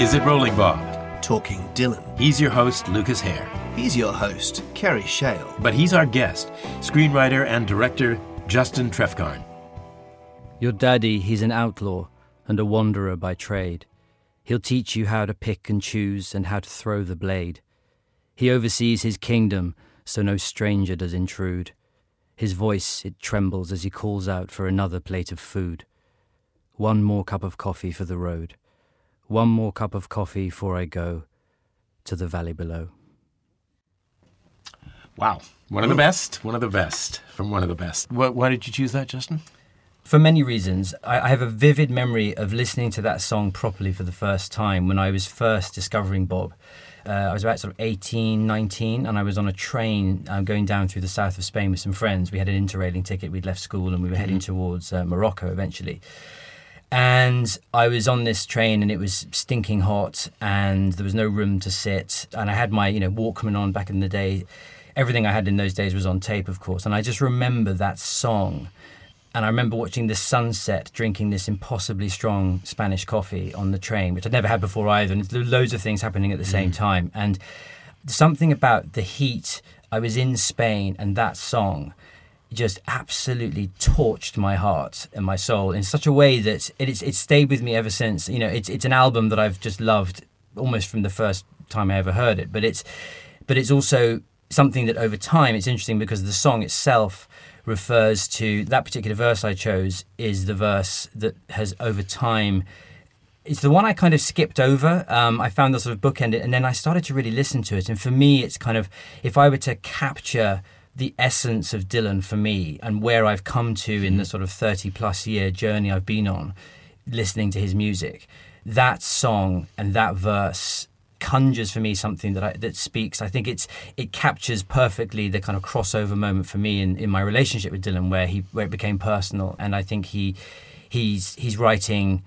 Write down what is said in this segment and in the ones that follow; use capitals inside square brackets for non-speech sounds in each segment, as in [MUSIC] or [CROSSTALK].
Is It Rolling Bob? Talking Dylan. He's your host, Lucas Hare. He's your host, Kerry Shale. But he's our guest, screenwriter and director Justin Trefgarne. Your daddy, he's an outlaw and a wanderer by trade. He'll teach you how to pick and choose and how to throw the blade. He oversees his kingdom, so no stranger does intrude. His voice, it trembles as he calls out for another plate of food. One more cup of coffee for the road. One more cup of coffee before I go to the valley below. Wow. One of the best. One of the best. From one of the best. Why, why did you choose that, Justin? For many reasons. I, I have a vivid memory of listening to that song properly for the first time when I was first discovering Bob. Uh, I was about sort of 18, 19, and I was on a train uh, going down through the south of Spain with some friends. We had an interrailing ticket. We'd left school and we were heading towards uh, Morocco eventually. And I was on this train and it was stinking hot and there was no room to sit. And I had my, you know, Walkman on back in the day. Everything I had in those days was on tape, of course. And I just remember that song. And I remember watching the sunset, drinking this impossibly strong Spanish coffee on the train, which I'd never had before either. And there were loads of things happening at the same mm. time. And something about the heat, I was in Spain and that song just absolutely torched my heart and my soul in such a way that it's it's stayed with me ever since. You know, it's it's an album that I've just loved almost from the first time I ever heard it. But it's but it's also something that over time it's interesting because the song itself refers to that particular verse I chose is the verse that has over time it's the one I kind of skipped over. Um, I found the sort of bookend and then I started to really listen to it. And for me, it's kind of if I were to capture the essence of Dylan for me and where I've come to in the hmm. sort of 30 plus year journey I've been on listening to his music, that song and that verse conjures for me something that I, that speaks. I think it's it captures perfectly the kind of crossover moment for me in, in my relationship with Dylan where he where it became personal and I think he he's he's writing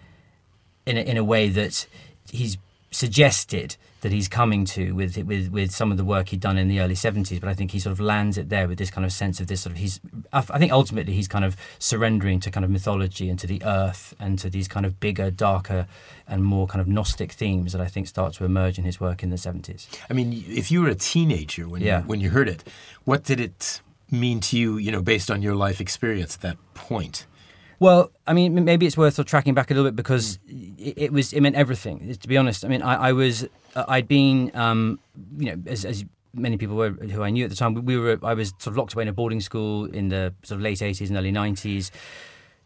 in a, in a way that he's suggested that he's coming to with with with some of the work he'd done in the early 70s but I think he sort of lands it there with this kind of sense of this sort of he's I think ultimately he's kind of surrendering to kind of mythology and to the earth and to these kind of bigger darker and more kind of gnostic themes that I think start to emerge in his work in the 70s I mean, if you were a teenager when Yeah. you when you heard it, what did it mean to you? You know, based on your life experience at that point. Well, I mean, maybe it's worth sort of tracking back a little bit because it, it was it meant everything. To be honest, I mean, I, I was uh, I'd been um, you know as, as many people were who I knew at the time. We were I was sort of locked away in a boarding school in the sort of late eighties and early nineties.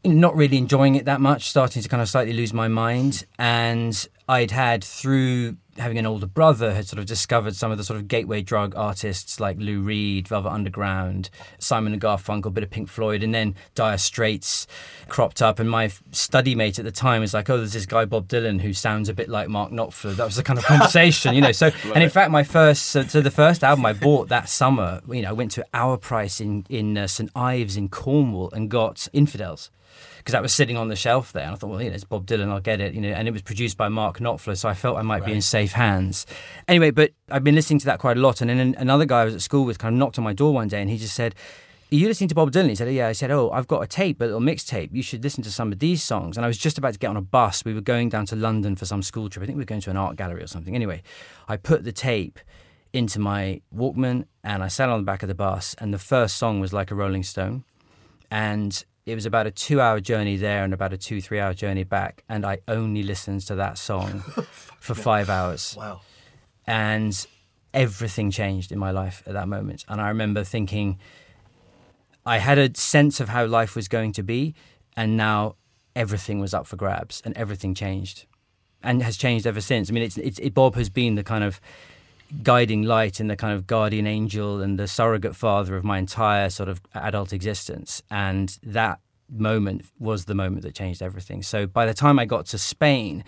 Not really enjoying it that much, starting to kind of slightly lose my mind, and I'd had through having an older brother had sort of discovered some of the sort of gateway drug artists like Lou Reed, Velvet Underground, Simon and Garfunkel, a bit of Pink Floyd, and then Dire Straits cropped up. And my study mate at the time was like, "Oh, there's this guy Bob Dylan who sounds a bit like Mark Knopfler." That was the kind of conversation, you know. So, [LAUGHS] and in fact, my first so, so the first album I bought that summer, you know, I went to Our Price in in uh, St Ives in Cornwall and got Infidels because that was sitting on the shelf there. And I thought, well, you know, it's Bob Dylan, I'll get it, you know. And it was produced by Mark Knopfler, so I felt I might be in safe hands. Anyway, but I've been listening to that quite a lot. And then another guy I was at school with kind of knocked on my door one day, and he just said. Are you listening to Bob Dylan? He said, Yeah. I said, Oh, I've got a tape, a little mixtape. You should listen to some of these songs. And I was just about to get on a bus. We were going down to London for some school trip. I think we were going to an art gallery or something. Anyway, I put the tape into my Walkman and I sat on the back of the bus. And the first song was like a Rolling Stone and it was about a two hour journey there and about a two three hour journey back and i only listened to that song [LAUGHS] for five hours Wow. and everything changed in my life at that moment and i remember thinking i had a sense of how life was going to be and now everything was up for grabs and everything changed and has changed ever since i mean it's, it's it, bob has been the kind of guiding light and the kind of guardian angel and the surrogate father of my entire sort of adult existence. And that moment was the moment that changed everything. So by the time I got to Spain,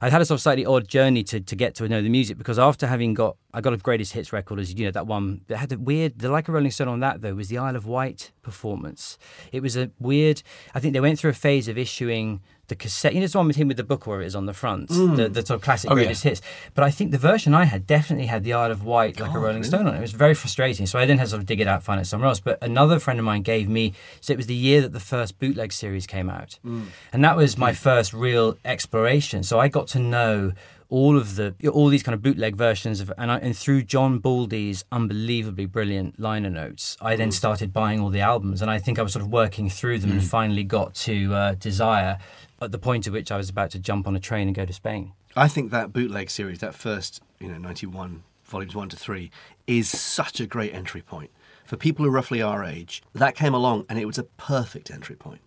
I'd had a sort of slightly odd journey to, to get to know the music because after having got, I got a greatest hits record as you know, that one that had a weird, the like a Rolling Stone on that though was the Isle of Wight performance. It was a weird, I think they went through a phase of issuing the cassette. You know, it's the one with him with the book where it is on the front, the, mm. the sort of classic Oh, yeah. greatest hits. But I think the version I had definitely had the Isle of Wight like a Rolling Stone on it. It was very frustrating. So I then had to sort of dig it out, find it somewhere else. But another friend of mine gave me, so it was the year that the first bootleg series came out. Mm. And that was my mm. first real exploration. So I got to know all of the all these kind of bootleg versions of and, I, and through John Bauldie's unbelievably brilliant liner notes, I then started buying all the albums, and I think I was sort of working through them and finally got to uh, Desire at the point at which I was about to jump on a train and go to Spain. I think that bootleg series, that first, you know, 91 volumes 1 to 3, is such a great entry point. For people who are roughly our age, that came along and it was a perfect entry point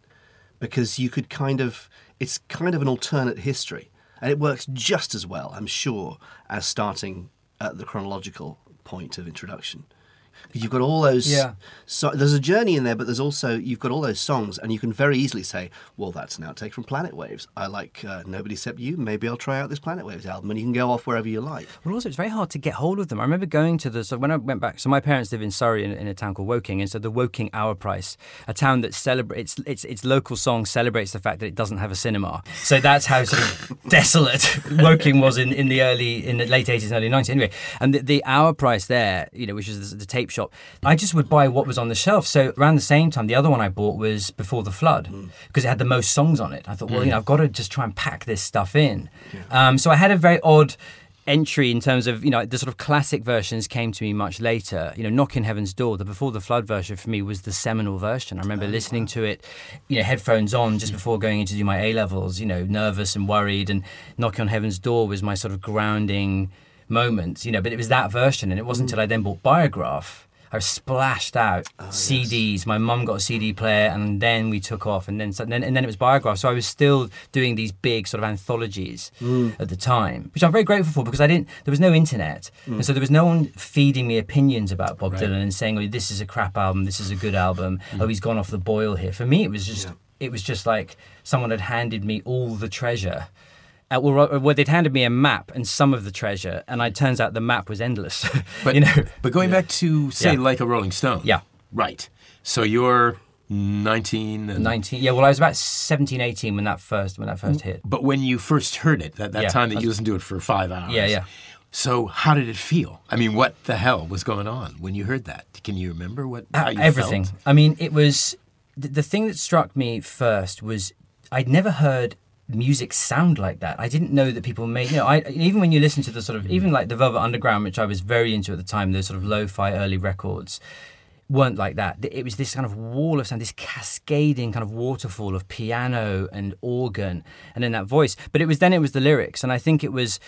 because you could kind of, it's kind of an alternate history. And it works just as well, I'm sure, as starting at the chronological point of introduction. Because you've got all those. Yeah. So there's a journey in there, but there's also you've got all those songs, and you can very easily say, "Well, that's an outtake from Planet Waves. I like uh, Nobody Except You. Maybe I'll try out this Planet Waves album." And you can go off wherever you like. Well, also it's very hard to get hold of them. I remember going to the so when I went back. So my parents live in Surrey in, in a town called Woking, and so the Woking Our Price, a town that celebrates its its local song celebrates the fact that it doesn't have a cinema. So that's how sort of [LAUGHS] desolate Woking was in, in the early in the late eighties and early nineties. Anyway, and the, the Our Price there, you know, which is the, the tape shop, I just would buy what was on the shelf. So around the same time, the other one I bought was Before the Flood hmm. because it had the most songs on it. I thought, well, you hmm. know, I've got to just try and pack this stuff in. Um, so I had a very odd entry in terms of you know the sort of classic versions came to me much later. You know knock in heaven's door the before the flood version for me was the seminal version. I remember oh, listening to it you know headphones on just hmm. before going in to do my a levels you know nervous and worried. And knock on heaven's door was my sort of grounding moment you know but it was that version and it wasn't until i then bought biograph I was splashed out oh, CDs. My mum got a CD player, and then we took off, and then, and then and then it was Biograph. So I was still doing these big sort of anthologies mm. at the time, which I'm very grateful for because I didn't. There was no internet, mm. and so there was no one feeding me opinions about Bob Dylan and saying, "Oh, this is a crap album. This is a good album. Mm. Oh, he's gone off the boil here." For me, it was just it was just like someone had handed me all the treasure. Uh, well, well, they'd handed me a map and some of the treasure, and it turns out the map was endless. [LAUGHS] But you know, but going back to say Yeah. like a Rolling Stone. Yeah. Right. So you're 19 and 19 yeah well i was about 17 18 when that first when that first hit but when you first heard it, that, that Yeah, time that you listened to it for five hours. Yeah, yeah. So how did it feel? I mean, what the hell was going on when you heard that? Can you remember what how you everything felt? i mean it was the, the thing that struck me first was i'd never heard music sound like that i didn't know that people made you know I, even when you listen to the sort of even mm. like the velvet underground which i was very into at the time those sort of lo-fi early records weren't like that. It was this kind of wall of sound, this cascading kind of waterfall of piano and organ, and then that voice. But it was then it was the lyrics, and I think it was.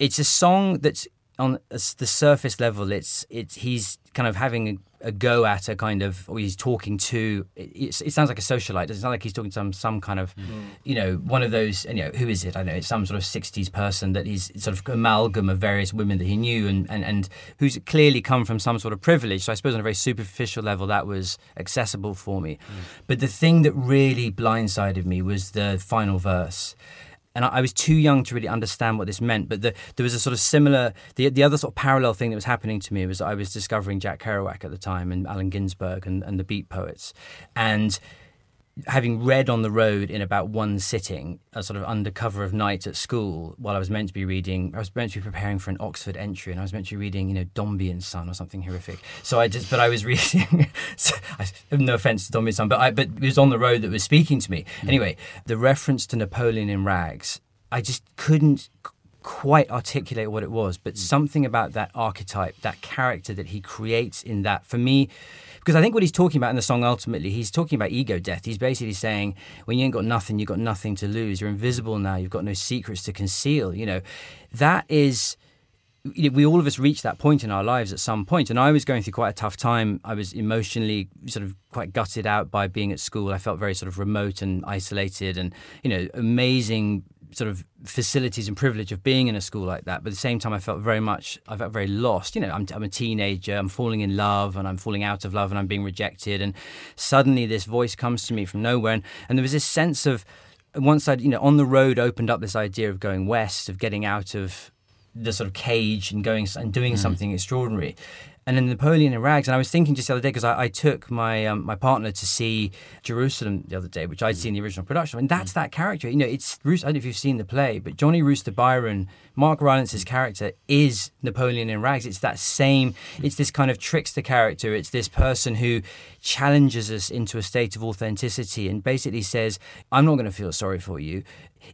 It's a song that's on the surface level. It's it's he's kind of having a, a go at a kind of, or he's talking to. It, it sounds like a socialite. It's not like he's talking to some some kind of, mm. you know, one of those. You know, who is it? I don't know. It's some sort of '60s person that he's sort of amalgam of various women that he knew, and and and who's clearly come from some sort of privilege. So I suppose on a very superficial level, that was accessible for me. Mm. But the thing that really blindsided me was the final verse and I, I was too young to really understand what this meant. But the, there was a sort of similar, the, the other sort of parallel thing that was happening to me was I was discovering Jack Kerouac at the time and Allen Ginsberg and, and the Beat Poets, and having read on the road in about one sitting, a sort of under cover of night at school, while I was meant to be reading, I was meant to be preparing for an Oxford entry, and I was meant to be reading, you know, Dombey and Son or something horrific. So I just, but I was reading. [LAUGHS] so I, no offense to Dombey and Son, but I, but it was on the road that was speaking to me. Mm. Anyway, the reference to Napoleon in rags, I just couldn't quite articulate what it was, but mm. something about that archetype, that character that he creates in that, for me, because I think what he's talking about in the song ultimately, he's talking about ego death. He's basically saying, when you ain't got nothing, you've got nothing to lose. You're invisible now. You've got no secrets to conceal. You know, that is we all of us reach that point in our lives at some point and i was going through quite a tough time i was emotionally sort of quite gutted out by being at school i felt very sort of remote and isolated and you know amazing sort of facilities and privilege of being in a school like that but at the same time i felt very much i felt very lost you know i'm, I'm a teenager i'm falling in love and i'm falling out of love and i'm being rejected and suddenly this voice comes to me from nowhere and, and there was this sense of once I'd, you know, on the road opened up this idea of going west, of getting out of the sort of cage and going and doing mm. something extraordinary. And then Napoleon in rags. And I was thinking just the other day because I, I took my um, my partner to see Jerusalem the other day, which I'd hmm. seen the original production. And that's hmm. that character. You know, it's Roos- I don't know if you've seen the play, but Johnny Rooster Byron, Mark Rylance's hmm. character is Napoleon in rags. It's that same. It's this kind of trickster character. It's this person who challenges us into a state of authenticity and basically says, "I'm not going to feel sorry for you."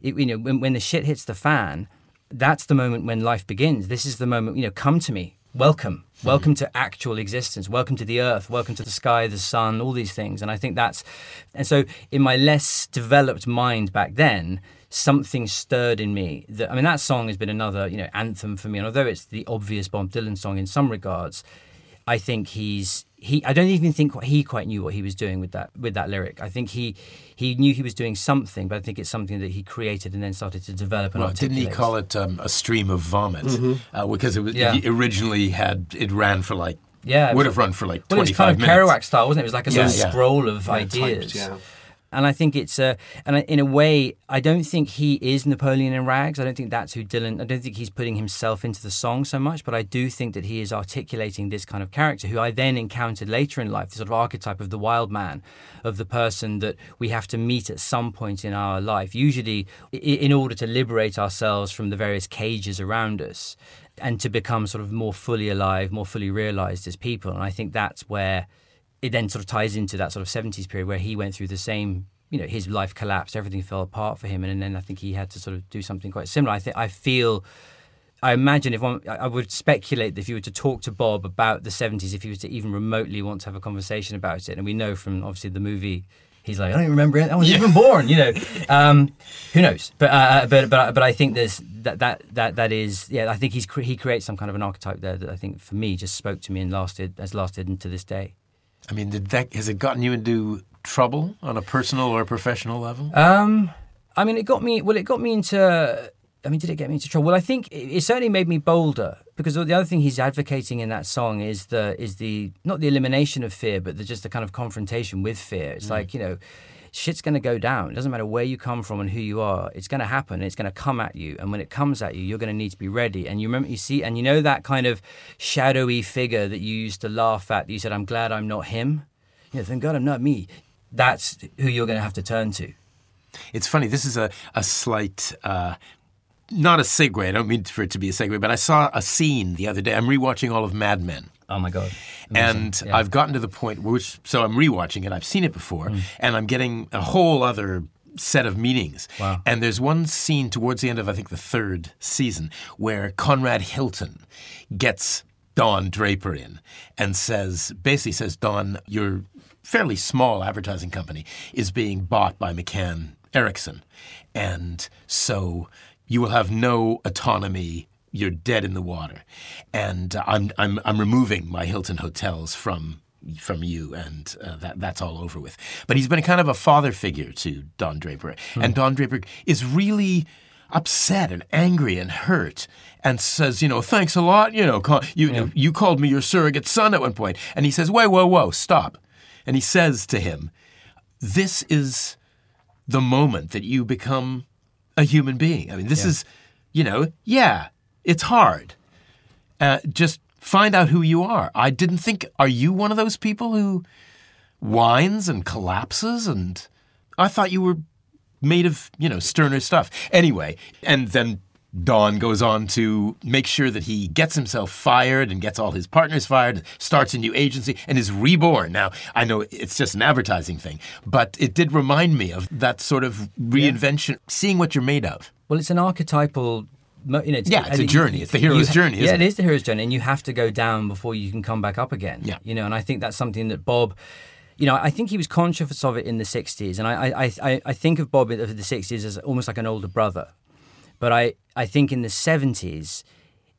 It, you know, when, when the shit hits the fan that's the moment when life begins. This is the moment, you know, come to me, welcome, mm-hmm. welcome to actual existence, welcome to the earth, welcome to the sky, the sun, all these things. And I think that's, and so in my less developed mind back then, something stirred in me. That I mean, that song has been another, you know, anthem for me. And although it's the obvious Bob Dylan song in some regards, I think he's he. I don't even think he quite knew what he was doing with that with that lyric. I think he he knew he was doing something, but I think it's something that he created and then started to develop and Well, didn't he call it um, a stream of vomit? Uh, because it was Yeah. he originally had it ran for like Yeah, it would was- have run for like Well, it was kind of minutes. Kerouac style, wasn't it? It was like a sort of yeah. scroll of Yeah, typed, ideas. yeah. And I think it's uh, and in a way, I don't think he is Napoleon in rags. I don't think that's who Dylan. I don't think he's putting himself into the song so much, but I do think that he is articulating this kind of character who I then encountered later in life, the sort of archetype of the wild man, of the person that we have to meet at some point in our life, usually in order to liberate ourselves from the various cages around us and to become sort of more fully alive, more fully realized as people. And I think that's where it then sort of ties into that sort of 70s period where he went through the same you know his life collapsed everything fell apart for him and then i think he had to sort of do something quite similar. I think i feel i imagine if one i would speculate that if you were to talk to bob about the 70s if he was to even remotely want to have a conversation about it and we know from obviously the movie he's like i don't even remember it. I wasn't even born you know? [LAUGHS] Um, who knows? But uh, but but but i think there's that that that that is yeah i think he's cre- he creates some kind of an archetype there that i think for me just spoke to me and lasted has lasted into this day I mean, did that has it gotten you into trouble on a personal or a professional level? Um, I mean, it got me. Well, it got me into. I mean, did it get me into trouble? Well, I think it, it certainly made me bolder because the other thing he's advocating in that song is the is the not the elimination of fear, but the, just the kind of confrontation with fear. It's like you know, shit's going to go down. It doesn't matter where you come from and who you are. It's going to happen. It's going to come at you. And when it comes at you, you're going to need to be ready. And you remember, you see, and you know that kind of shadowy figure that you used to laugh at. You said, "I'm glad I'm not him." Yeah, thank God I'm not me. That's who you're going to have to turn to. It's funny. This is a a slight. Uh, not a segue. I don't mean for it to be a segue, but I saw a scene the other day. I'm rewatching all of Mad Men. Oh my God. And Yeah. I've gotten to the point which so I'm rewatching it. I've seen it before, Hmm. and I'm getting a whole other set of meanings. Wow. And there's one scene towards the end of I think the third season where Conrad Hilton gets Don Draper in and says basically says Don, your fairly small advertising company is being bought by McCann Erickson, and so you will have no autonomy you're dead in the water, and uh, I'm I'm I'm removing my Hilton hotels from from you, and uh, that that's all over with. But he's been a kind of a father figure to Don Draper, and Don Draper is really upset and angry and hurt, and says, you know, thanks a lot, you know, call, you you called me your surrogate son at one point, and he says, whoa, whoa, whoa, stop, and he says to him, this is the moment that you become a human being. I mean, this is, you know, yeah, it's hard. Uh, just find out who you are. I didn't think, are you one of those people who whines and collapses? And I thought you were made of, you know, sterner stuff. Anyway, and then Don goes on to make sure that he gets himself fired and gets all his partners fired, starts a new agency, and is reborn. Now, I know it's just an advertising thing, but it did remind me of that sort of reinvention, seeing what you're made of. Well, it's an archetypal. You know, Yeah, it's a journey. It's the hero's you- journey, Yeah, it it? is the hero's journey, and you have to go down before you can come back up again. Yeah. you know, and I think that's something that Bob. You know, I think he was conscious of it in the '60s, and I, I, I, I think of Bob of the '60s as almost like an older brother. But I, I think in the 70s,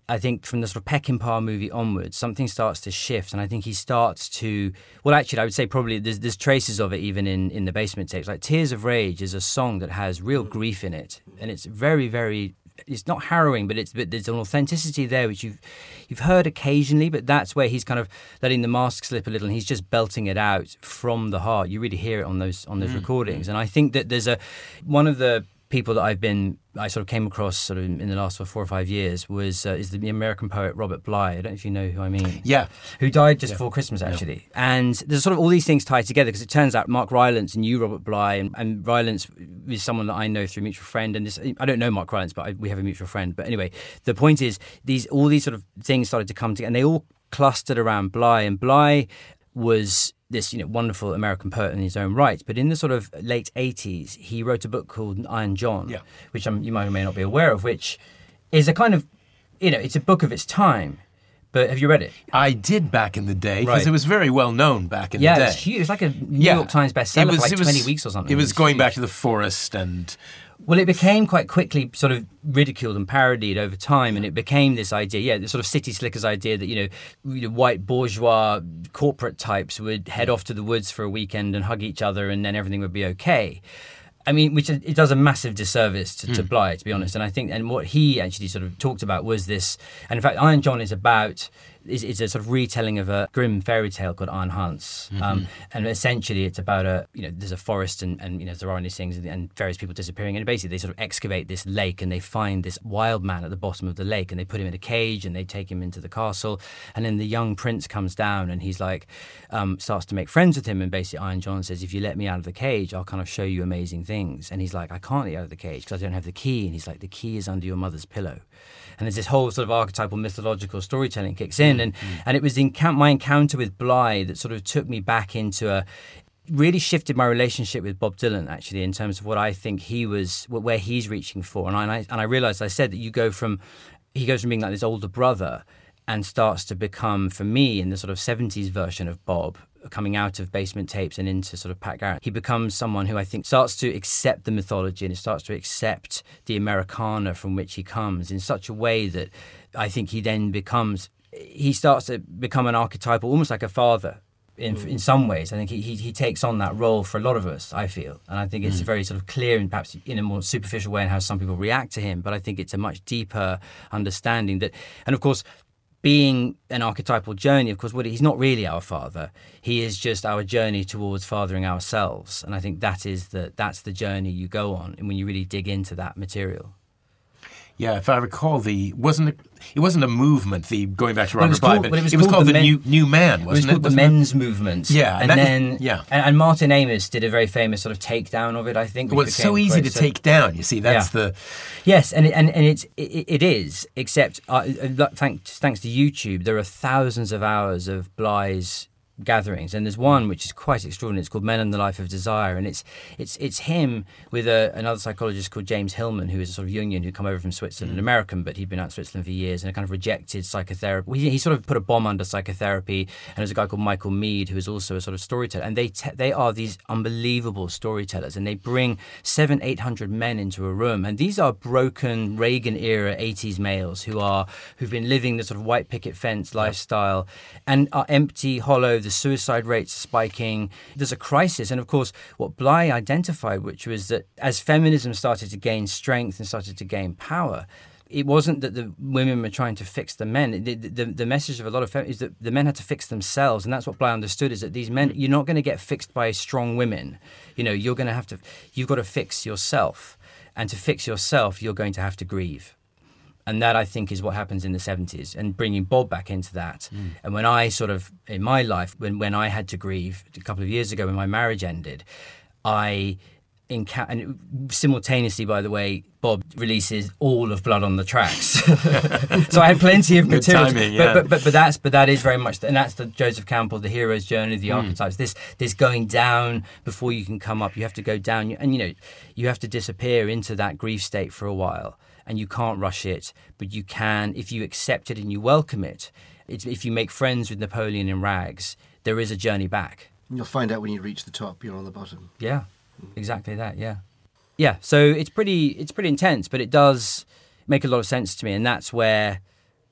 I think from the sort of Peckinpah movie onwards, something starts to shift, and I think he starts to. Well, actually, I would say probably there's, there's traces of it even in, in the basement tapes. Like Tears of Rage is a song that has real mm. grief in it, and it's very, very. It's not harrowing, but it's but there's an authenticity there which you've you've heard occasionally, but that's where he's kind of letting the mask slip a little, and he's just belting it out from the heart. You really hear it on those on those mm, recordings, mm. and I think that there's a one of the people that I've been I sort of came across sort of in the last four or five years was uh, is the American poet Robert Bly. I don't know if you know who I mean. Yeah. Who died just before Christmas, actually. And there's sort of all these things tied together because it turns out Mark Rylance and you, Robert Bly, and, and Rylance is someone that I know through a mutual friend. And this, I don't know Mark Rylance, but I, we have a mutual friend. But anyway, the point is, these all these sort of things started to come together, and they all clustered around Bly. And Bly was this you know wonderful American poet in his own right. But in the sort of late 80s, he wrote a book called Iron John, Yeah. which um, you might or may not be aware of, which is a kind of, you know, it's a book of its time. But have you read it? I did back in the day because Right. it was very well known back in Yeah, the day. Yeah, it's huge. It's like a New York Times bestseller for like 20 weeks or something. It was It's going huge. back to the forest and Well, it became quite quickly sort of ridiculed and parodied over time, and it became this idea, yeah, the sort of city slickers idea that you know, white bourgeois corporate types would head off to the woods for a weekend and hug each other, and then everything would be okay. I mean, which it does a massive disservice to, to mm. Bly, to be honest. And I think, and what he actually sort of talked about was this, and in fact, Iron John is about is, is a sort of retelling of a grim fairy tale called Iron Hans, um, and essentially it's about a you know there's a forest and, and you know there are these things and, and various people disappearing, and basically they sort of excavate this lake and they find this wild man at the bottom of the lake and they put him in a cage and they take him into the castle, and then the young prince comes down and he's like um, starts to make friends with him, and basically Iron John says if you let me out of the cage, I'll kind of show you amazing things, and he's like I can't get out of the cage because I don't have the key, and he's like the key is under your mother's pillow and there's this whole sort of archetypal mythological storytelling kicks in. Mm, and mm. and it was my encounter with Bly that sort of took me back into a really shifted my relationship with Bob Dylan actually in terms of what I think he was where he's reaching for. And I and I, and I realized I said that you go from he goes from being like this older brother and starts to become for me in the sort of 70s version of Bob coming out of basement tapes and into sort of Pat Garrett, he becomes someone who I think starts to accept the mythology and it starts to accept the Americana from which he comes in such a way that I think he then becomes, he starts to become an archetypal, almost like a father. In, hmm. in some ways, I think he, he, he takes on that role for a lot of us, I feel. And I think it's hmm. very sort of clear and perhaps in a more superficial way in how some people react to him. But I think it's a much deeper understanding that, and of course, being an archetypal journey, of course, what he's not really our father. He is just our journey towards fathering ourselves, and I think that is the that's the journey you go on, and when you really dig into that material. Yeah, if I recall, the wasn't it, it wasn't a movement. The going back to it Robert was Bly, called- but well, it was, called, the, Men- new new man, It was wasn't called the Wasn't it? men's movement. Yeah, and and then yeah. and, and Martin Amis did a very famous sort of takedown of it. I think. Well, it's so easy to so- take down. You see, that's Yeah. the Yes, and it, and and it's it, it is. Except uh, uh, thanks thanks to YouTube, there are thousands of hours of Bly's gatherings, and there's one which is quite extraordinary. It's called Men and the Life of Desire, and it's it's it's him with a, another psychologist called James Hillman, who is a sort of Jungian who come over from Switzerland, an American, but he'd been out in Switzerland for years and a kind of rejected psychotherapy. He, he sort of put a bomb under psychotherapy, and there's a guy called Michael Meade who is also a sort of storyteller, and they te- they are these unbelievable storytellers, and they bring seven eight hundred men into a room, and these are broken Reagan era '80s males who are who've been living the sort of white picket fence lifestyle, and are empty, hollow. The suicide rates spiking. There's a crisis, and of course, what Bly identified, which was that as feminism started to gain strength and started to gain power. It wasn't that the women were trying to fix the men. The, the, the message of a lot of fem- is that the men had to fix themselves, and that's what Bly understood: is that these men, mm. you're not going to get fixed by strong women. You know, you're going to have to, you've got to fix yourself, and to fix yourself, you're going to have to grieve and that I think is what happens in the 70s and bringing Bob back into that. Mm. And when I sort of in my life when when I had to grieve a couple of years ago when my marriage ended, I enca- and simultaneously by the way Bob releases all of Blood on the Tracks. [LAUGHS] so I had plenty of material. timing, but, yeah. but, but but that's but that is very much and that's the Joseph Campbell the hero's journey the mm. archetypes this this going down before you can come up you have to go down and you know you have to disappear into that grief state for a while and you can't rush it but you can if you accept it and you welcome it it's, if you make friends with Napoleon in rags there is a journey back You'll find out when you reach the top, you're on the bottom. yeah, exactly that. Yeah, yeah. So it's pretty, it's pretty intense, but it does make a lot of sense to me, and that's where,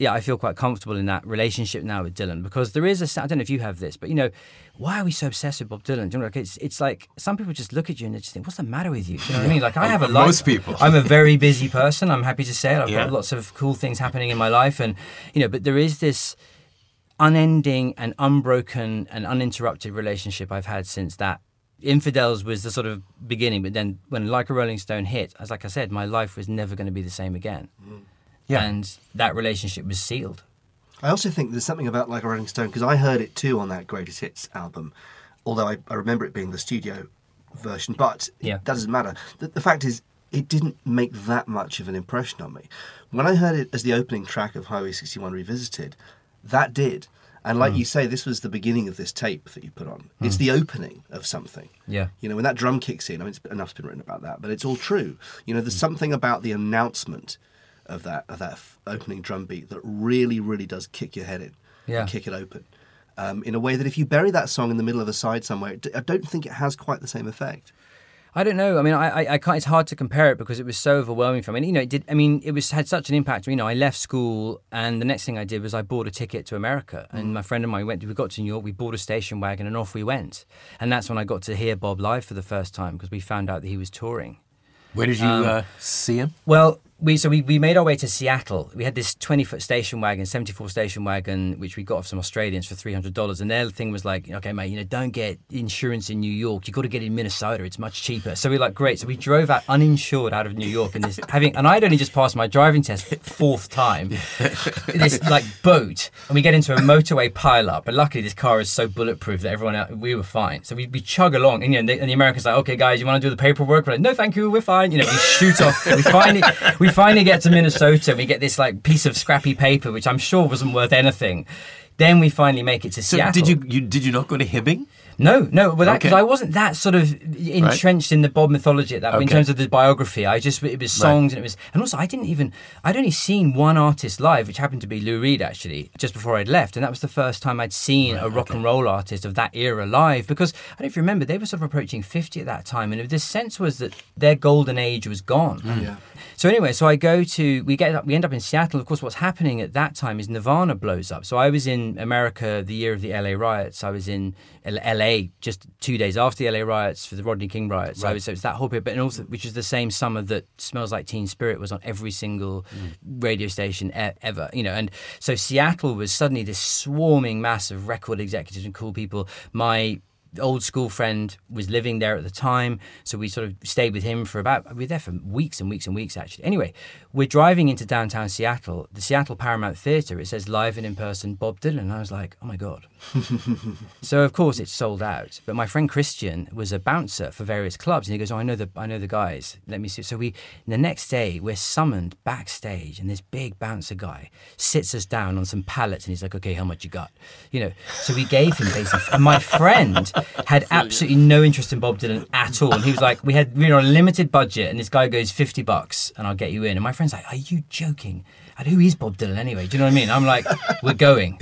yeah, I feel quite comfortable in that relationship now with Dylan because there is a. I don't know if you have this, but you know, why are we so obsessed with Bob Dylan? You know, like it's it's like some people just look at you and they just think, what's the matter with you? Do you know what I mean? Like I [LAUGHS] have a life. Most people. I'm a very busy person. I'm happy to say it. I've Yeah. got lots of cool things happening in my life, and you know, but there is this unending and unbroken and uninterrupted relationship I've had since that. Infidels was the sort of beginning, but then when Like a Rolling Stone hit, as like I said, my life was never going to be the same again. Mm. Yeah. And that relationship was sealed. I also think there's something about like a Rolling Stone because I heard it too on that Greatest Hits album, although I, I remember it being the studio version. But Yeah. that doesn't matter. The, the fact is, it didn't make that much of an impression on me. When I heard it as the opening track of Highway 61 Revisited, that did. And like mm. you say, this was the beginning of this tape that you put on. Mm. It's the opening of something. Yeah. You know, when that drum kicks in, I mean, it's, enough's been written about that, but it's all true. You know, there's mm. something about the announcement of that of that f- opening drum beat that really, really does kick your head in, Yeah. and kick it open, um, in a way that if you bury that song in the middle of a side somewhere, it- I don't think it has quite the same effect. I don't know. I mean, I, I, I can't. It's hard to compare it because it was so overwhelming for me. I mean, you know, it did. I mean, it was had such an impact. You know, I left school, and the next thing I did was I bought a ticket to America. And my friend and I went. We got to New York. We bought a station wagon, and off we went. And that's when I got to hear Bob live for the first time because we found out that he was touring. Where did you Um, uh, see him? Well, we so we, we made our way to Seattle. We had this twenty foot station wagon, seventy four station wagon, which we got off some Australians for three hundred dollars. And their thing was like, okay, mate, you know, don't get insurance in New York. You got to get it in Minnesota. It's much cheaper. So we were like, great. So we drove out uninsured out of New York, and this [LAUGHS] having, and I'd only just passed my driving test fourth time. [LAUGHS] this like boat, and we get into a motorway pile up. But luckily, this car is so bulletproof that everyone else, we were fine. So we, we chug along, and, you know, and, the, and the Americans like, okay, guys, you want to do the paperwork? We're like, no, thank you, we're fine. You know, we shoot off. We finally we finally get to Minnesota. and We get this like piece of scrappy paper, which I'm sure wasn't worth anything. Then we finally make it to So Seattle. did you, you did you not go to Hibbing? No, no, well, because Okay. I wasn't that sort of entrenched in the Bob mythology at that in terms of the biography. I just it was songs and it was, and also I didn't even I'd only seen one artist live, which happened to be Lou Reed actually, just before I'd left, and that was the first time I'd seen a rock and roll artist of that era live. Because I don't know if you remember, they were sort of approaching fifty at that time, and the sense was that their golden age was gone. Mm. Yeah. So anyway, so I go to we get up, we end up in Seattle. Of course, what's happening at that time is Nirvana blows up. So I was in America the year of the LA riots. I was in L- LA just two days after the LA riots for the Rodney King riots. So, so it's that whole period, but and also which is the same summer that Smells Like Teen Spirit was on every single mm. radio station e- ever. You know, and so Seattle was suddenly this swarming mass of record executives and cool people. My old school friend was living there at the time, so we sort of stayed with him for about we were there for weeks and weeks and weeks actually. Anyway, we're driving into downtown Seattle, the Seattle Paramount Theatre. It says live and in person Bob Dylan. And I was like, oh my god. [LAUGHS] so of course it's sold out. But my friend Christian was a bouncer for various clubs, and he goes, oh I know the I know the guys. Let me see. So we the next day we're summoned backstage, and this big bouncer guy sits us down on some pallets, and he's like, okay, how much you got? You know. So we gave him basically, and my friend had absolutely no interest in Bob Dylan at all. And he was like, we had we were on a limited budget, and this guy goes fifty bucks, and I'll get you in. And my friend's like, are you joking? And who is Bob Dylan anyway? Do you know what I mean? I'm like, we're going.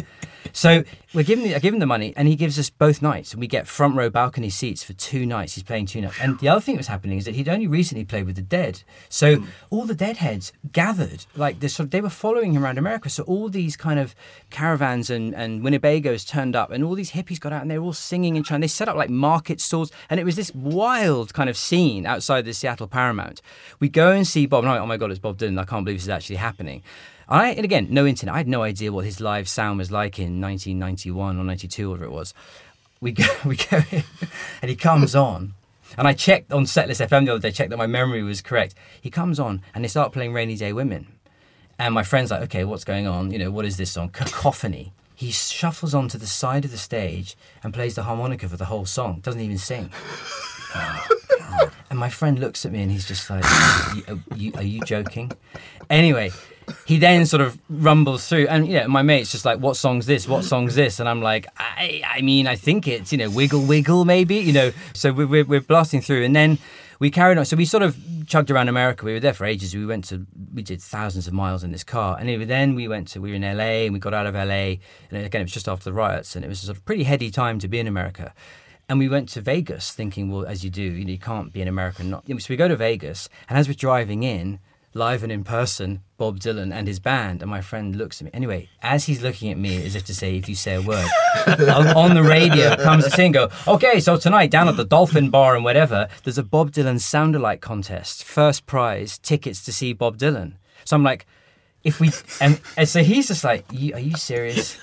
So we're giving the, I give him the money, and he gives us both nights, and we get front row balcony seats for two nights. He's playing two nights, and the other thing that was happening is that he'd only recently played with the Dead, so hmm. all the Deadheads gathered, like this, sort of, they were following him around America. So all these kind of caravans and and Winnebagos turned up, and all these hippies got out, and they were all singing and trying. They set up like market stalls, and it was this wild kind of scene outside the Seattle Paramount. We go and see Bob, and I'm like, oh my god, it's Bob Dylan! I can't believe this is actually happening. I, and again, no internet. I had no idea what his live sound was like in 1991 or 92, whatever it was. We go, [LAUGHS] we go in, and he comes on. And I checked on Setlist FM the other day, checked that my memory was correct. He comes on and they start playing Rainy Day Women. And my friend's like, okay, what's going on? You know, what is this song? Cacophony. He shuffles onto the side of the stage and plays the harmonica for the whole song. Doesn't even sing. And my friend looks at me and he's just like, "You- are you, are you joking? Anyway, he then sort of rumbles through, and yeah, my mate's just like, "What song's this? What song's this?" And I'm like, "I, I mean, I think it's you know, Wiggle Wiggle, maybe, you know." So we're, we're, we're blasting through, and then we carried on. So we sort of chugged around America. We were there for ages. We went to, we did thousands of miles in this car, and then we went to, we were in LA, and we got out of LA, and again, it was just after the riots, and it was a sort of pretty heady time to be in America. And we went to Vegas thinking, well, as you do, you, know, you can't be an American. Not. So we go to Vegas, and as we're driving in, live and in person, Bob Dylan and his band, and my friend looks at me. Anyway, as he's looking at me as if to say, if you say a word, [LAUGHS] on, the radio comes a thing, go, okay, so tonight down at the Dolphin Bar and whatever, there's a Bob Dylan sound-alike contest. First prize, tickets to see Bob Dylan. So I'm like, if we, and, and so he's just like, are you serious?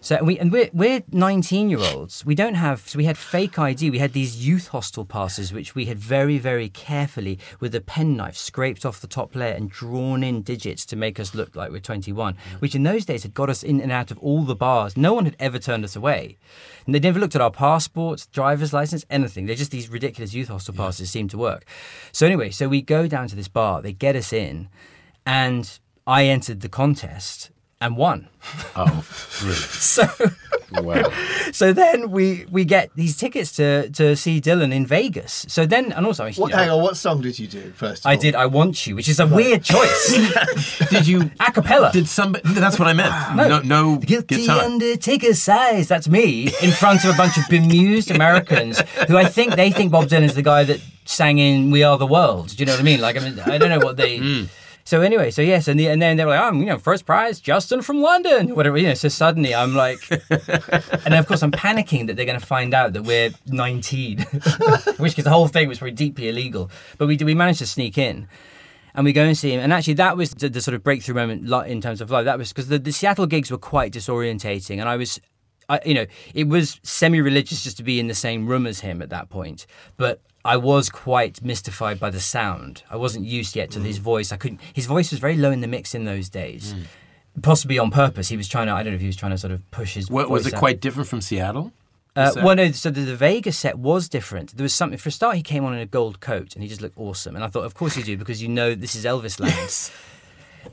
So we and we're we're 19 year olds. We don't have so we had fake ID. We had these youth hostel passes which we had very very carefully with a penknife scraped off the top layer and drawn in digits to make us look like we're 21. Which in those days had got us in and out of all the bars. No one had ever turned us away. And they never looked at our passports, driver's license, anything. They're just these ridiculous youth hostel passes seem to work. So anyway, so we go down to this bar. They get us in, and I entered the contest and won. Oh, really? [LAUGHS] So Wow. so then we we get these tickets to to see Dylan in Vegas. So then and also you What, know, hang on, what song did you do first? of I all? did I Want You, which is a weird [LAUGHS] choice. [LAUGHS] Did you? A cappella. Did somebody? That's what I meant. No, no Guilty guitar. Undertaker size. That's me in front of a bunch of bemused Americans who I think they think Bob Dylan's the guy that sang in "We Are the World." Do you know what I mean? Like I mean, I don't know what they. Hmm. So anyway, so yes, and, the, and then they were like, oh, you know, first prize, Justin from London, whatever, you know. So suddenly I'm like, [LAUGHS] and then of course I'm panicking that they're going to find out that we're 19, [LAUGHS] which because the whole thing was very deeply illegal. But we we managed to sneak in and we go and see him. And actually, that was the, the sort of breakthrough moment in terms of live. That was because the, the Seattle gigs were quite disorientating, and I was. I, you know, it was semi-religious just to be in the same room as him at that point, but I was quite mystified by the sound. I wasn't used yet to his mm. voice. I couldn't. His voice was very low in the mix in those days, mm. possibly on purpose. He was trying to. I don't know if he was trying to sort of push his. What, was it out. quite different from Seattle? Uh, well, no. So the, the Vegas set was different. There was something. For a start, he came on in a gold coat, and he just looked awesome. And I thought, of course you do, because you know this is Elvis land. Yes.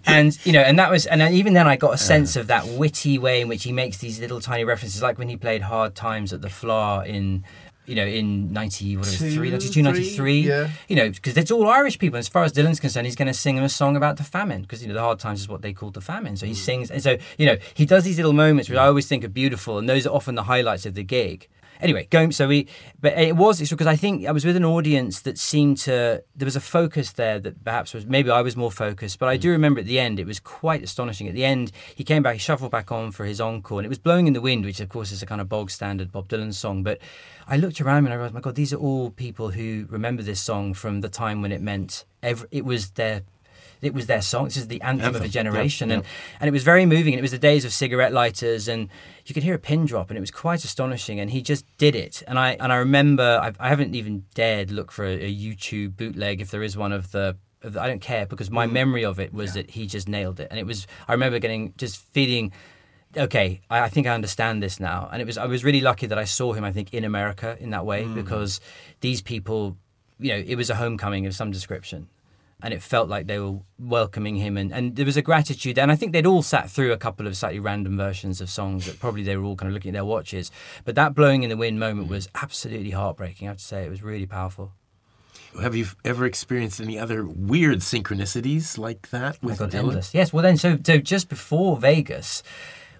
And you know, and that was, and then even then, I got a uh. sense of that witty way in which he makes these little tiny references, like when he played "Hard Times" at the Fla in, you know, in ninety what was it, 92, 93. yeah. You know, because it's all Irish people. As far as Dylan's concerned, he's going to sing him a song about the famine because you know the Hard Times is what they called the famine. So he mm. sings, and so you know he does these little moments which I always think are beautiful, and those are often the highlights of the gig. Anyway, going so we, but it was it's because I think I was with an audience that seemed to there was a focus there that perhaps was maybe I was more focused, but I do mm. remember at the end it was quite astonishing. At the end, he came back, he shuffled back on for his encore, and it was blowing in the wind, which of course is a kind of bog standard Bob Dylan song. But I looked around and I realized, my God, these are all people who remember this song from the time when it meant every, it was their it was their song. This is the anthem, of a yeah, generation, yeah. and and it was very moving. And it was the days of cigarette lighters, and you could hear a pin drop, and it was quite astonishing. And he just did it. And I and I remember I've, I haven't even dared look for a, a YouTube bootleg if there is one of the. Of the I don't care because my mm. memory of it was that he just nailed it, and it was. I remember getting just feeling okay, I, I think I understand this now. And it was I was really lucky that I saw him. I think in America in that way mm. because these people, you know, it was a homecoming of some description, and it felt like they were welcoming him, and, and there was a gratitude. And I think they'd all sat through a couple of slightly random versions of songs that probably they were all kind of looking at their watches. But that blowing in the wind moment mm. was absolutely heartbreaking. I have to say it was really powerful. Have you ever experienced any other weird synchronicities like that Oh with God, Dylan? endless. Yes. Well, then, so so just before Vegas,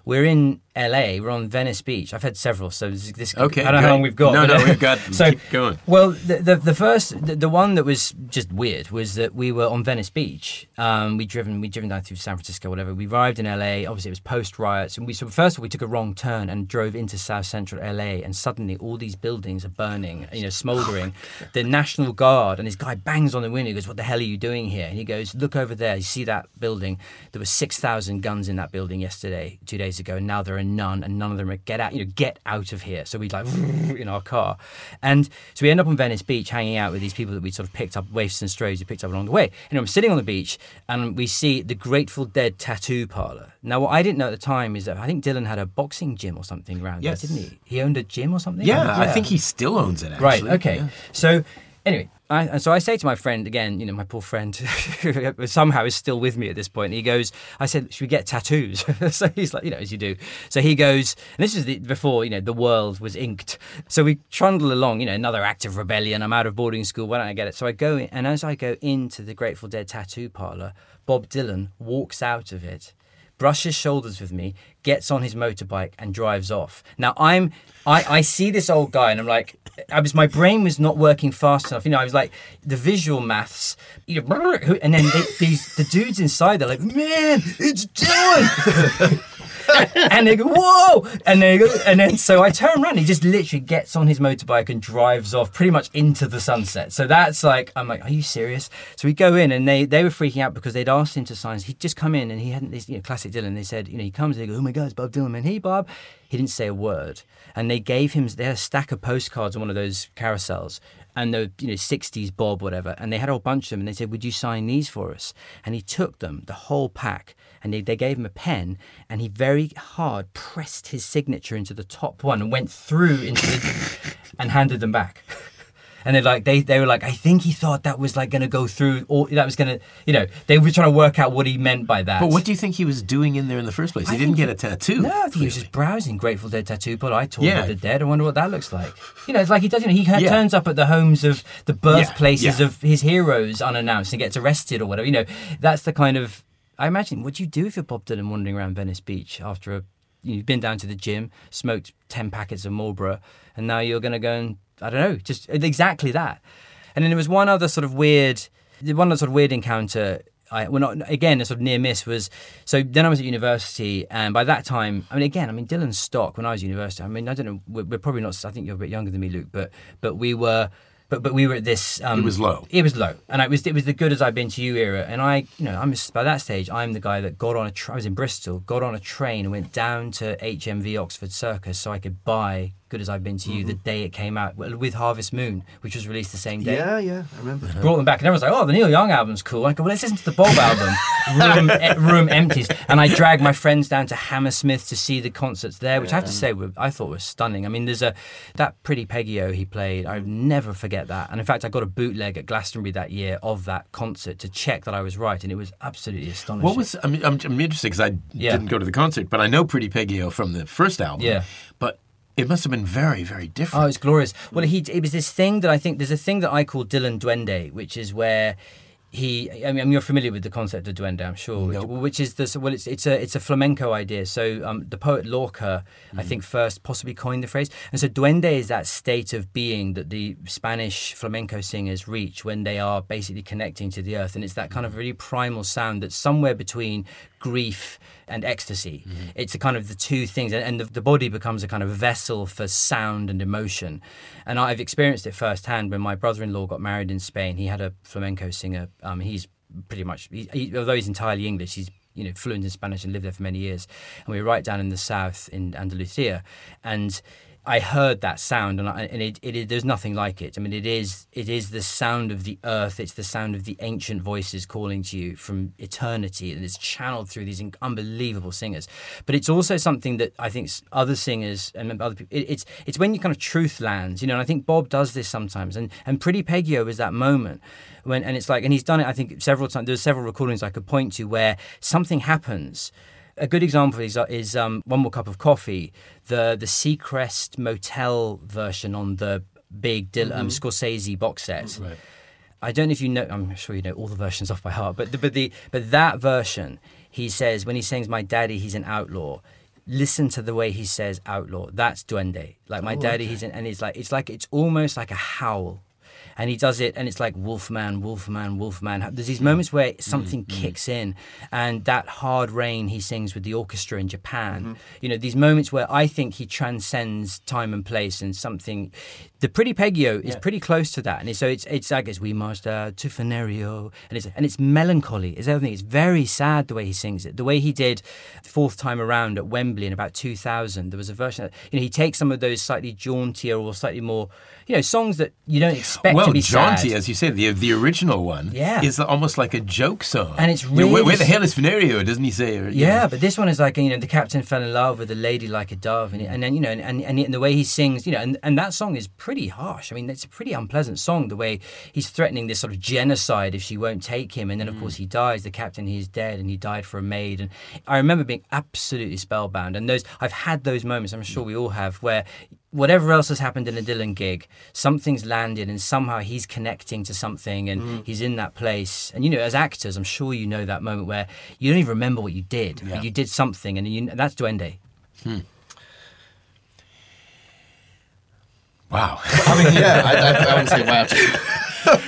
we're in LA. We're on Venice Beach. I've had several. So this, this Okay, I don't know how long we've got. No, no, we've got- [LAUGHS] so keep going. Well, the, the the first the, the one that was just weird was that we were on Venice Beach. Um, we driven we driven down through San Francisco, whatever. We arrived in LA. Obviously, it was post riots, and we so first of all we took a wrong turn and drove into South Central LA, and suddenly all these buildings are burning, you know, smouldering. [LAUGHS] the National Guard and this guy bangs on the window. He goes, "What the hell are you doing here?" And he goes, "Look over there. You see that building? There were six thousand guns in that building yesterday, two days ago, and now there are none, and none of them are get out. You know, get out of here." So we'd like [LAUGHS] in our car, and so we end up on Venice Beach, hanging out with these people that we sort of picked up, waifs and strays we picked up along the way. And I'm sitting on the beach, and we see the Grateful Dead tattoo parlor. Now, what I didn't know at the time is that I think Dylan had a boxing gym or something around Yes. there, didn't he? He owned a gym or something. Yeah, I think he still owns it. Actually. Right. Okay. Yeah. So anyway, I, so I say to my friend again, you know, my poor friend, [LAUGHS] who somehow is still with me at this point. He goes, I said, should we get tattoos? [LAUGHS] so he's like, you know, as you do. So he goes, and this is the, before you know the world was inked. So we trundle along, you know, another act of rebellion. I'm out of boarding school. Why don't I get it? So I go in, and as I go into the Grateful Dead tattoo parlor, Bob Dylan walks out of it brushes shoulders with me, gets on his motorbike and drives off. Now I'm I, I see this old guy and I'm like I was my brain was not working fast enough. You know, I was like the visual maths, you know, [LAUGHS] and then they, these the dudes inside they're like, man, it's Dylan. [LAUGHS] [LAUGHS] and they go, whoa! And they go, and then so I turn around. He just literally gets on his motorbike and drives off, pretty much into the sunset. So that's like, I'm like, are you serious? So we go in, and they they were freaking out because they'd asked him to sign. He'd just come in, and he hadn't. This, you know, classic Dylan. They said, you know, he comes, they go, oh my god, it's Bob Dylan, man. Hey, Bob. He didn't say a word, and they gave him. They had a stack of postcards on one of those carousels. And the you know 60s Bob whatever, and they had a whole bunch of them, and they said, "Would you sign these for us?" And he took them, the whole pack, and they, they gave him a pen and he very hard pressed his signature into the top one and went through into the and handed them back [LAUGHS] And they're like, they, they were like, I think he thought that was like going to go through, or that was going to, you know, they were trying to work out what he meant by that. But what do you think he was doing in there in the first place? He didn't get a tattoo. No, I think he was just browsing Grateful Dead tattoo But I told Yeah. the dead. I wonder what that looks like. You know, it's like he does. You know, he Yeah. turns up at the homes of the birthplaces yeah. of his heroes unannounced and gets arrested or whatever. You know, that's the kind of. I imagine. What do you do if you're Bob Dylan wandering around Venice Beach after a, you've been down to the gym, smoked ten packets of Marlboro, and now you're going to go and I don't know, just exactly that. And then there was one other sort of weird, one other sort of weird encounter. I, well, not again, a sort of near miss was so. Then I was at university, and by that time, I mean, again, I mean, Dylan stock when I was at university. I mean, I don't know, we're, we're probably not. I think you're a bit younger than me, Luke, but but we were. But, but we were at this. Um, It was low. It was low, and it was it was the good as I've been to you era. And I, you know, I'm by that stage, I'm the guy that got on a. Tra- I was in Bristol, got on a train and went down to HMV Oxford Circus so I could buy "Good as I've Been to You" the day it came out with Harvest Moon, which was released the same day Yeah, yeah, I remember. brought them back, and everyone's like, "Oh, the Neil Young album's cool." I go, "Well, let's listen to the Bob album." [LAUGHS] room, eh, room empties, and I dragged my friends down to Hammersmith to see the concerts there, which I have to say, were, I thought was stunning. I mean, there's a that Pretty Peggio he played. I'll never forget that. And in fact, I got a bootleg at Glastonbury that year of that concert to check that I was right, and it was absolutely astonishing. What was I mean, I'm, I'm interested because I Yeah. didn't go to the concert, but I know Pretty Peggio from the first album. Yeah. But it must have been very, very different. Oh, it's glorious. Well, he it was this thing that I think there's a thing that I call Dylan Duende, which is where he. I mean, you're familiar with the concept of duende, I'm sure. Which, Nope. which is this. Well, it's it's a it's a flamenco idea. So um, the poet Lorca, I think, first possibly coined the phrase. And so duende is that state of being that the Spanish flamenco singers reach when they are basically connecting to the earth, and it's that kind of really primal sound that's somewhere between grief and ecstasy. It's a kind of the two things, and, and the, the body becomes a kind of vessel for sound and emotion. And I've experienced it firsthand when my brother-in-law got married in Spain. He had a flamenco singer. Um, he's pretty much, he, he, although he's entirely English, he's you know fluent in Spanish and lived there for many years. And we were right down in the south in Andalusia, and. I heard that sound, and, I, and it, it, there's nothing like it. I mean, it is it is the sound of the earth. It's the sound of the ancient voices calling to you from eternity, and it's channeled through these unbelievable singers. But it's also something that I think other singers and other people. It, it's it's when you kind of truth lands, you know. And I think Bob does this sometimes, and and Pretty Peggio is that moment when, and it's like, and he's done it. I think several times. There's several recordings I could point to where something happens. A good example is, is um, One More Cup of Coffee, the the Seacrest Motel version on the big Dil- um, Scorsese box set. Right. I don't know if you know. I'm sure you know all the versions off by heart, but the, but the but that version, he says when he sings "My Daddy, he's an outlaw." Listen to the way he says "outlaw." That's duende. Like my daddy, he's an, and it's like it's like it's almost like a howl. And he does it, and it's like Wolfman, Wolfman, Wolfman. There's these hmm. moments where hmm, something hmm. kicks in, and that hard rain he sings with the orchestra in Japan. Mm-hmm. You know, these moments where I think he transcends time and place, and something. The Pretty Peggio is pretty close to that, and so it's it's like it's we marched uh, to Fenerio, and it's and it's melancholy. It's everything. It's very sad the way he sings it. The way he did the fourth time around at Wembley in about 2000. There was a version. That, you know, he takes some of those slightly jauntier or slightly more, you know, songs that you don't expect well, to be well jaunty, sad. as you say, the the original one Yeah. is almost like a joke song. And it's You know, where, really where the hell is Venerio? Doesn't he say? Or, Yeah, know. but this one is like you know the captain fell in love with a lady like a dove, and, and then you know and, and, and the way he sings, you know, and, and that song is pretty harsh. I mean, it's a pretty unpleasant song. The way he's threatening this sort of genocide if she won't take him, and then of course he dies. The captain, he's dead, and he died for a maid. And I remember being absolutely spellbound. And those I've had those moments. I'm sure we all have where. Whatever else has happened in a Dylan gig, something's landed and somehow he's connecting to something and he's in that place. And you know, as actors, I'm sure you know that moment where you don't even remember what you did, Yeah. but you did something, and you, that's Duende. Wow. [LAUGHS] I mean, yeah, I, I, I wouldn't say wow.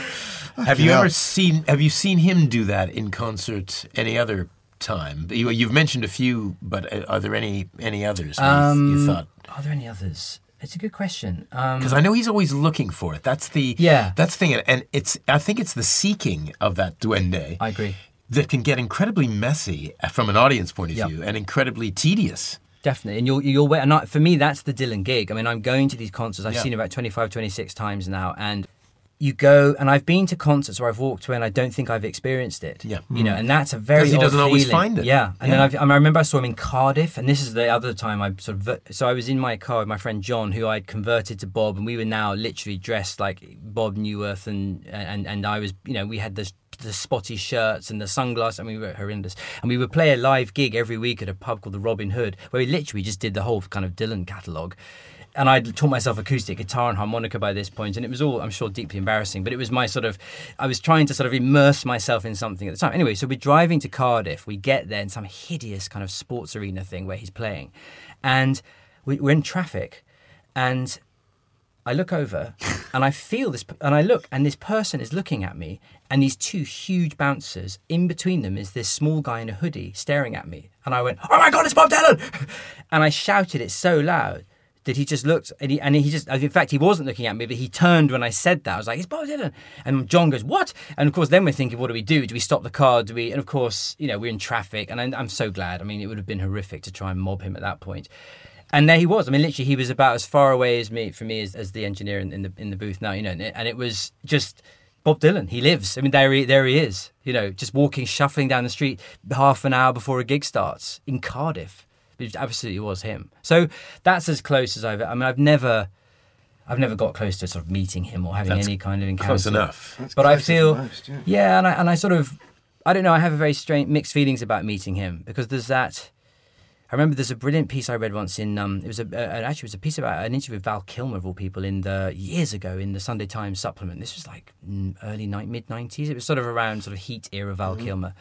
[LAUGHS] have you hell. ever seen Have you seen him do that in concert any other time? You, you've mentioned a few, but uh, are there any any others? where you- Um, you thought Are there any others? It's a good question. Um, because I know he's always looking for it. That's the Yeah. That's the thing, and it's I think it's the seeking of that duende. I agree. that can get incredibly messy from an audience point of Yeah. view and incredibly tedious. Definitely. And you're, you're, and I, for me, that's the Dylan gig. I mean, I'm going to these concerts. I've Yeah. seen about 25, 26 times now. And you go, and I've been to concerts where I've walked away and I don't think I've experienced it. Yeah. You know, mm. and that's a very he doesn't always find it. Yeah. And Yeah. then I've, I remember I saw him in Cardiff, and this is the other time I sort of. So I was in my car with my friend John, who I'd converted to Bob, and we were now literally dressed like Bob Newworth, and and and I was, you know, we had the the spotty shirts and the sunglasses. I mean, we were horrendous, and we would play a live gig every week at a pub called the Robin Hood, where we literally just did the whole kind of Dylan catalogue and I'd taught myself acoustic guitar and harmonica by this point, and it was all, I'm sure, deeply embarrassing. But it was my sort of, I was trying to sort of immerse myself in something at the time. Anyway, so we're driving to Cardiff. We get there in some hideous kind of sports arena thing where he's playing, and we, we're in traffic, and I look over [LAUGHS] and I feel this, and I look, and this person is looking at me, and these two huge bouncers, in between them is this small guy in a hoodie staring at me. And I went, Oh my God, it's Bob Dylan! [LAUGHS] And I shouted it so loud that he just looked, and he, and he just, in fact, he wasn't looking at me, but he turned when I said that. I was like, It's Bob Dylan! And John goes, What? And of course, then we're thinking, What do we do? Do we stop the car? Do we, and of course, you know, we're in traffic, and I'm, I'm so glad. I mean, it would have been horrific to try and mob him at that point. And there he was. I mean, literally, he was about as far away as me from me as, as the engineer in, in the in the booth now. You know, and it, and it was just Bob Dylan. He lives. I mean, there he there he is. You know, just walking, shuffling down the street half an hour before a gig starts in Cardiff. It absolutely was him. So that's as close as I've. I mean, I've never. I've never got close to sort of meeting him or having That's any kind of encounter. Close enough. That's But I close as feel, most, yeah. yeah, and I and I sort of, I don't know. I have a very strange mixed feelings about meeting him because there's that. I remember there's a brilliant piece I read once in um, it was a uh, actually it was a piece about an interview with Val Kilmer of all people in the years ago in the Sunday Times supplement. This was like mm, early ni- mid nineties. It was sort of around sort of heat era Val Kilmer,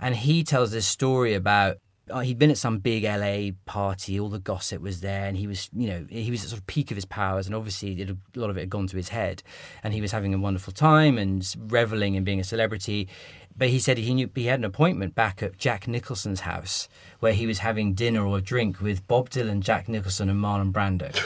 and he tells this story about. Uh, he'd been at some big LA party, all the gossip was there, and he was, you know, he was at sort of peak of his powers, and obviously it, a lot of it had gone to his head, and he was having a wonderful time and reveling in being a celebrity. But he said he knew he had an appointment back at Jack Nicholson's house where he was having dinner or a drink with Bob Dylan, Jack Nicholson, and Marlon Brando.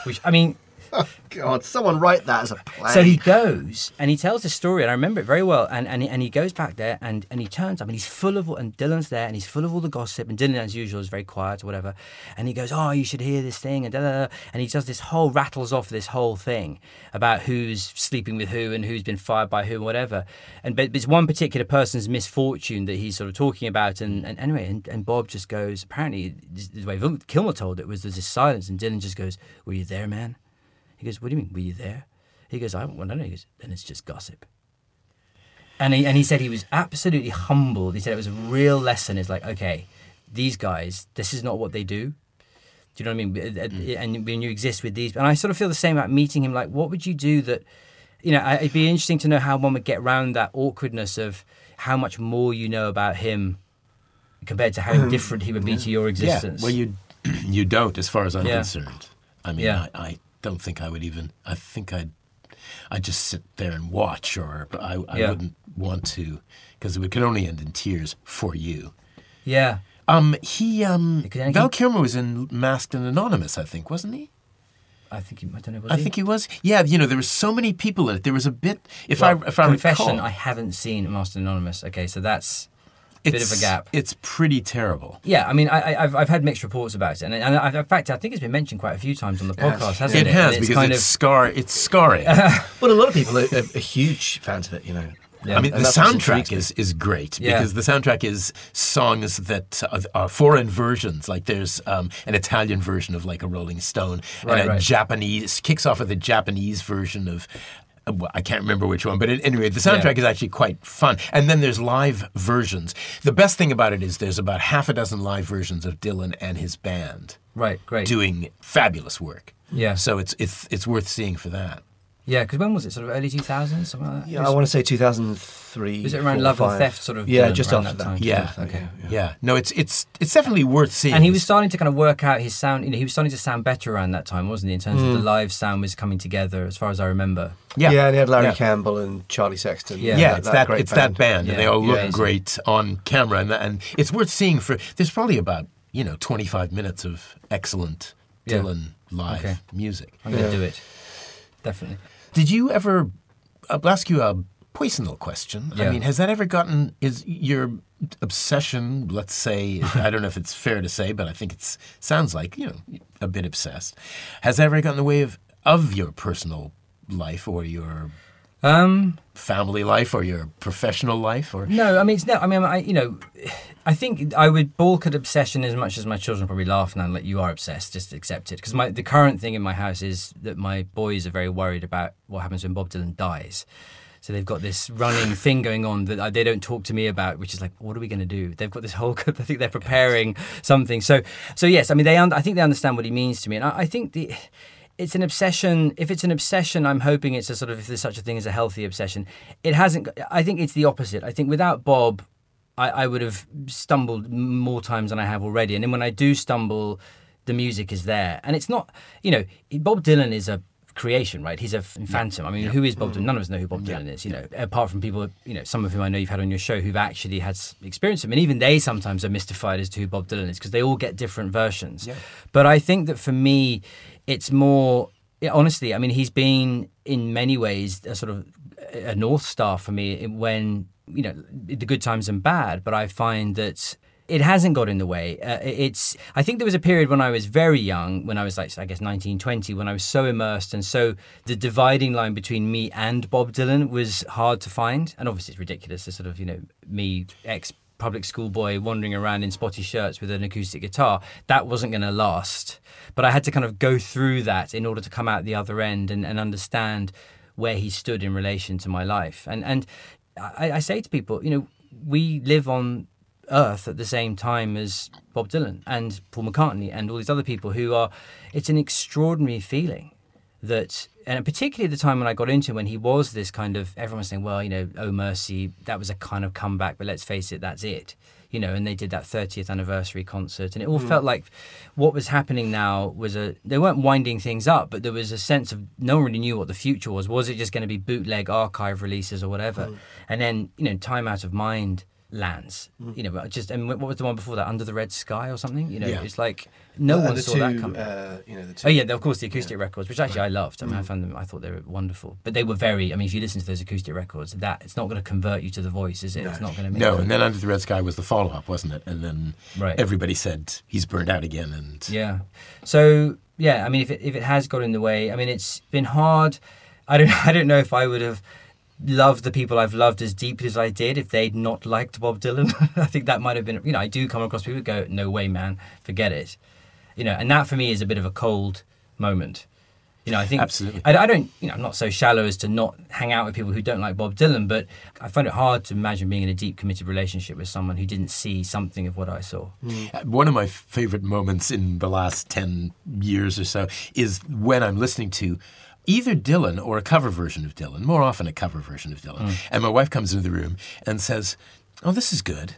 [LAUGHS] Which I mean, [LAUGHS] God, someone write that as a play. so he goes and he tells the story, and I remember it very well. And and he, and he goes back there and, and he turns up and he's full of and Dylan's there and he's full of all the gossip. And Dylan, as usual, is very quiet or whatever. And he goes, "Oh, you should hear this thing," and da, da, da. and he does this whole rattles off this whole thing about who's sleeping with who and who's been fired by who and whatever. And but it's one particular person's misfortune that he's sort of talking about. And, and anyway, and, and Bob just goes. Apparently, the way Kilmer told it was there's this silence, and Dylan just goes, "Were you there, man?" He goes, "What do you mean? Were you there?" He goes, "I well, no, no." He goes, "Then it's just gossip." And he and he said he was absolutely humbled. He said it was a real lesson. It's like, okay, these guys, this is not what they do. Do you know what I mean? Uh, And when you exist with these, and I sort of feel the same about meeting him. Like, what would you do that? You know, it'd be interesting to know how one would get around that awkwardness of how much more you know about him compared to how [CLEARS THROAT] different he would be to your existence. Yeah, well, you [CLEARS THROAT] you don't, as far as I'm Yeah. concerned. I mean, Yeah. I, I don't think I would even. I think I'd I'd just sit there and watch, or but I, I Yeah. wouldn't want to because it could only end in tears for you. yeah, Um, he um, Because Val Kilmer was in Masked and Anonymous, I think, wasn't he? I think he, I don't know. Was I he? think he was. Yeah, you know, there were so many people in it. There was a bit. If Well, I if I confession, recall, I haven't seen Master Anonymous. Okay, so that's bit of a gap. It's pretty terrible. Yeah, I mean, I, I- I've, I've had mixed reports about it, and, and I, in fact, I think it's been mentioned quite a few times on the podcast, hasn't It it? has it's because kind it's of scar. It's scarring. [LAUGHS] Well, a lot of people are, are, are huge fans of it, you know. Yeah. I mean, And the soundtrack is, is great Yeah. because the soundtrack is songs that uh, are foreign versions. Like there's um, an Italian version of like a Rolling Stone, Right, and a right. Japanese kicks off with a Japanese version of. I can't remember which one, but it, anyway, the soundtrack Yeah. is actually quite fun. And then there's live versions. The best thing about it is there's about half a dozen live versions of Dylan and his band right, great. doing fabulous work. Yeah. So it's it's it's worth seeing for that. Yeah, because when was it? Sort of early 2000s, something like that. Yeah, I want to say 2003. Was it around four, Love or five. Theft sort of Yeah, Dylan just after that that. time? Yeah. after Okay. yeah. Yeah. No, it's it's it's definitely worth seeing. And he was starting to kind of work out his sound. You know, he was starting to sound better around that time, wasn't he? In terms of the mm. live sound was coming together, as far as I remember. yeah. Yeah, and he had Larry Yeah. Campbell and Charlie Sexton. Yeah. yeah, it's that, great it's that band, and they all look yeah. great on camera, and, and it's worth seeing. For there's probably about you know 25 minutes of excellent Yeah. Dylan live Okay. music. I'm going to Yeah. do it. Definitely. Did you ever? I'll ask you a personal question. I mean, has that ever gotten is your obsession? Let's say [LAUGHS] I don't know if it's fair to say, but I think it sounds like you know a bit obsessed. Has that ever gotten in the way of of your personal life or your Um, family life or your professional life or no, I mean it's no. I mean, I you know, I think I would balk at obsession as much as my children probably laugh now. Like you are obsessed, just accept it. Because my the current thing in my house is that my boys are very worried about what happens when Bob Dylan dies. So they've got this running [LAUGHS] thing going on that they don't talk to me about, which is like, what are we going to do? They've got this whole. I think they're preparing something. So, so yes, I mean, they. I think they understand what he means to me, and I, I think the it's an obsession. If it's an obsession, I'm hoping it's a sort of if there's such a thing as a healthy obsession. It hasn't. I think it's the opposite. I think without Bob, I, I would have stumbled more times than I have already. And then when I do stumble, the music is there, and it's not. You know, Bob Dylan is a creation, right? He's a phantom. I mean, who is Bob Dylan? Mm. None of us know who Bob Dylan is, you know, apart from people, you know, some of whom I know you've had on your show who've actually had experience him. And even they sometimes are mystified as to who Bob Dylan is because they all get different versions. Yeah. But I think that for me, it's more, yeah, honestly, I mean, he's been in many ways a sort of a North Star for me when, you know, the good times and bad. But I find that it hasn't got in the way. Uh, it's. I think there was a period when I was very young, when I was like, I guess, 19, 20, when I was so immersed, and so the dividing line between me and Bob Dylan was hard to find. And obviously, it's ridiculous to sort of, you know, me ex public school boy wandering around in spotty shirts with an acoustic guitar. That wasn't going to last. But I had to kind of go through that in order to come out the other end and, and understand where he stood in relation to my life. And and I, I say to people, you know, we live on earth at the same time as Bob Dylan and Paul McCartney and all these other people who are it's an extraordinary feeling that and particularly at the time when I got into when he was this kind of everyone was saying well you know oh mercy that was a kind of comeback but let's face it that's it you know and they did that 30th anniversary concert and it all mm. felt like what was happening now was a they weren't winding things up but there was a sense of no one really knew what the future was was it just going to be bootleg archive releases or whatever mm. and then you know time out of mind lands. Mm. You know, just and what was the one before that? Under the Red Sky or something. You know, yeah. it's like no one saw two, that coming. Uh, you know, the two, oh yeah, of course the acoustic yeah. records, which actually I loved. I mean, mm. I found them. I thought they were wonderful, but they were very. I mean, if you listen to those acoustic records, that it's not going to convert you to the voice, is it? No. It's not going to. No, and then Under the Red Sky was the follow up, wasn't it? And then right. everybody said he's burned out again, and yeah. So yeah, I mean, if it, if it has got in the way, I mean, it's been hard. I don't. [LAUGHS] I don't know if I would have loved the people I've loved as deeply as I did if they'd not liked Bob Dylan. [LAUGHS] I think that might have been, you know, I do come across people who go, no way, man, forget it. You know, and that for me is a bit of a cold moment. You know, I think absolutely. I, I, don't. You know, I'm not so shallow as to not hang out with people who don't like Bob Dylan, but I find it hard to imagine being in a deep, committed relationship with someone who didn't see something of what I saw. Mm. One of my favorite moments in the last ten years or so is when I'm listening to either Dylan or a cover version of Dylan, more often a cover version of Dylan. Mm. And my wife comes into the room and says, Oh, this is good.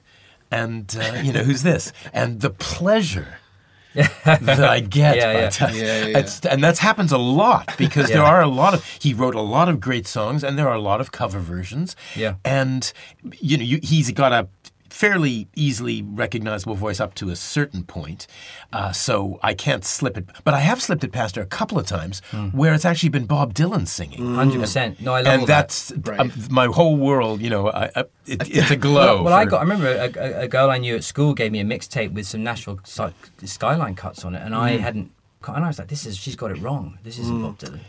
And, uh, [LAUGHS] you know, who's this? And the pleasure [LAUGHS] that I get. Yeah, yeah. Yeah, yeah. and that happens a lot because yeah. there are a lot of, he wrote a lot of great songs and there are a lot of cover versions. Yeah. And, you know, you, he's got a fairly easily recognizable voice up to a certain point. Uh, so I can't slip it. But I have slipped it past her a couple of times mm. where it's actually been Bob Dylan singing. 100%. No, I love it. And that's that. um, my whole world, you know, I, I, it, it's a glow. well, well I got, I remember a, a, girl I knew at school gave me a mixtape with some Nashville skyline cuts on it. And mm. I hadn't, and I was like, this is, she's got it wrong. This isn't mm. Bob Dylan.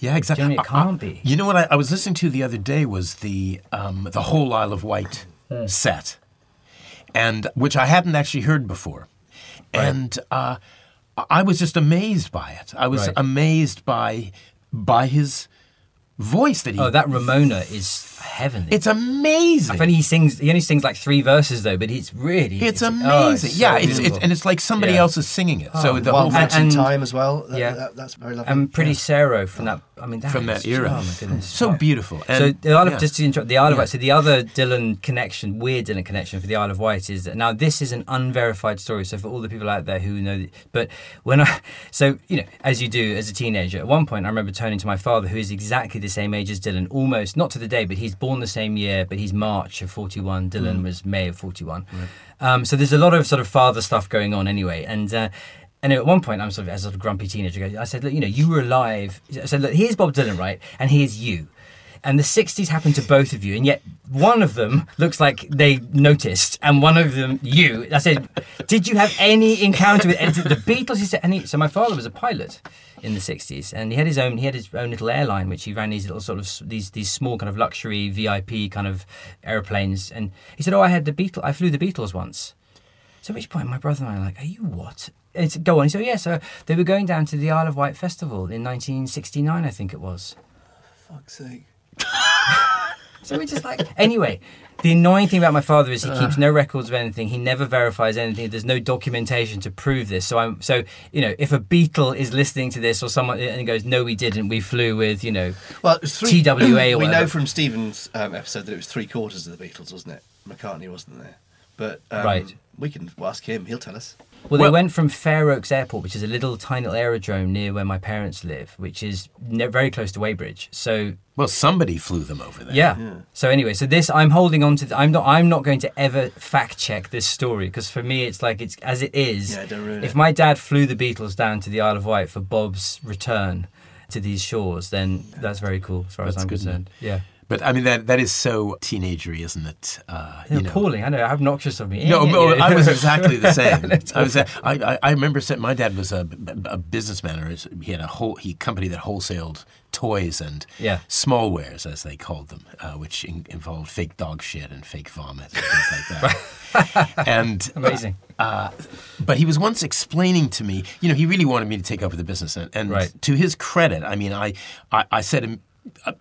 Yeah, exactly. You know, it can't be. You know what I, I, was listening to the other day was the um, the whole Isle of Wight mm. set and which I hadn't actually heard before. Right. And uh, I was just amazed by it. I was right. amazed by by his voice that he. Oh, that Ramona is heavenly. It's amazing. I find he sings. He only sings like three verses though, but it's really. It's, it's amazing. Oh, it's so yeah, it's, it's, and it's like somebody yeah. else is singing it. Oh, so the whole and, and, time as well. That, yeah, that, that's very lovely. And Pretty yeah. Sarah from that. I mean, that from that oh era. Oh my goodness, [LAUGHS] so beautiful. And, so the Isle of yeah. just to interrupt the Isle of Wight. So the other Dylan connection, weird Dylan connection for the Isle of Wight is that now this is an unverified story. So for all the people out there who know, but when I, [LAUGHS] so you know, as you do as a teenager, at one point I remember turning to my father, who is exactly the same age as Dylan, almost not to the day, but he's born the same year but he's March of 41. Dylan mm. was May of 41. Right. Um, so there's a lot of sort of father stuff going on anyway. And uh, and at one point, I'm sort of as a grumpy teenager, I said, look, you know, you were alive. I said, look, here's Bob Dylan, right? And here's you. And the 60s happened to both of you, and yet one of them looks like they noticed, and one of them you. I said, did you have any encounter with the Beatles? He said, and he, so my father was a pilot in the 60s and he had his own he had his own little airline which he ran these little sort of these these small kind of luxury vip kind of airplanes and he said oh i had the beatles i flew the beatles once so at which point my brother and i are like are you what it's, go on he said oh, yeah so they were going down to the isle of wight festival in 1969 i think it was Fuck's sake. [LAUGHS] so we just like anyway the annoying thing about my father is he keeps no records of anything. He never verifies anything. There's no documentation to prove this. So I'm so you know if a beetle is listening to this or someone and goes, "No, we didn't. We flew with you know." Well, it was three, TWA or [CLEARS THROAT] We know from Stephen's um, episode that it was three quarters of the Beatles, wasn't it? McCartney wasn't there. But um, Right. we can ask him. He'll tell us. Well, they went from Fair Oaks Airport, which is a little tiny little aerodrome near where my parents live, which is ne- very close to Weybridge. So Well, somebody flew them over there. yeah. So anyway, so this I'm holding on to. th- I'm not. I'm not going to ever fact check this story because for me it's like it's as it is. Yeah, don't ruin if it. my dad flew the Beatles down to the Isle of Wight for Bob's return to these shores, then that's very cool as far as I'm good, man. concerned. Yeah. But I mean that that is so teenagery, isn't it? Uh, you know. Appalling. I know. How obnoxious of me. No, no. I was exactly the [LAUGHS] same. I was. I, I, I remember my dad was a, a businessman, or he had a whole he company that wholesaled toys and Yeah. small wares, as they called them, uh, which in, involved fake dog shit and fake vomit and things like that. [LAUGHS] and Amazing. uh, but he was once explaining to me, you know, he really wanted me to take over the business, and, and Right. to his credit, I mean, I, I, I said.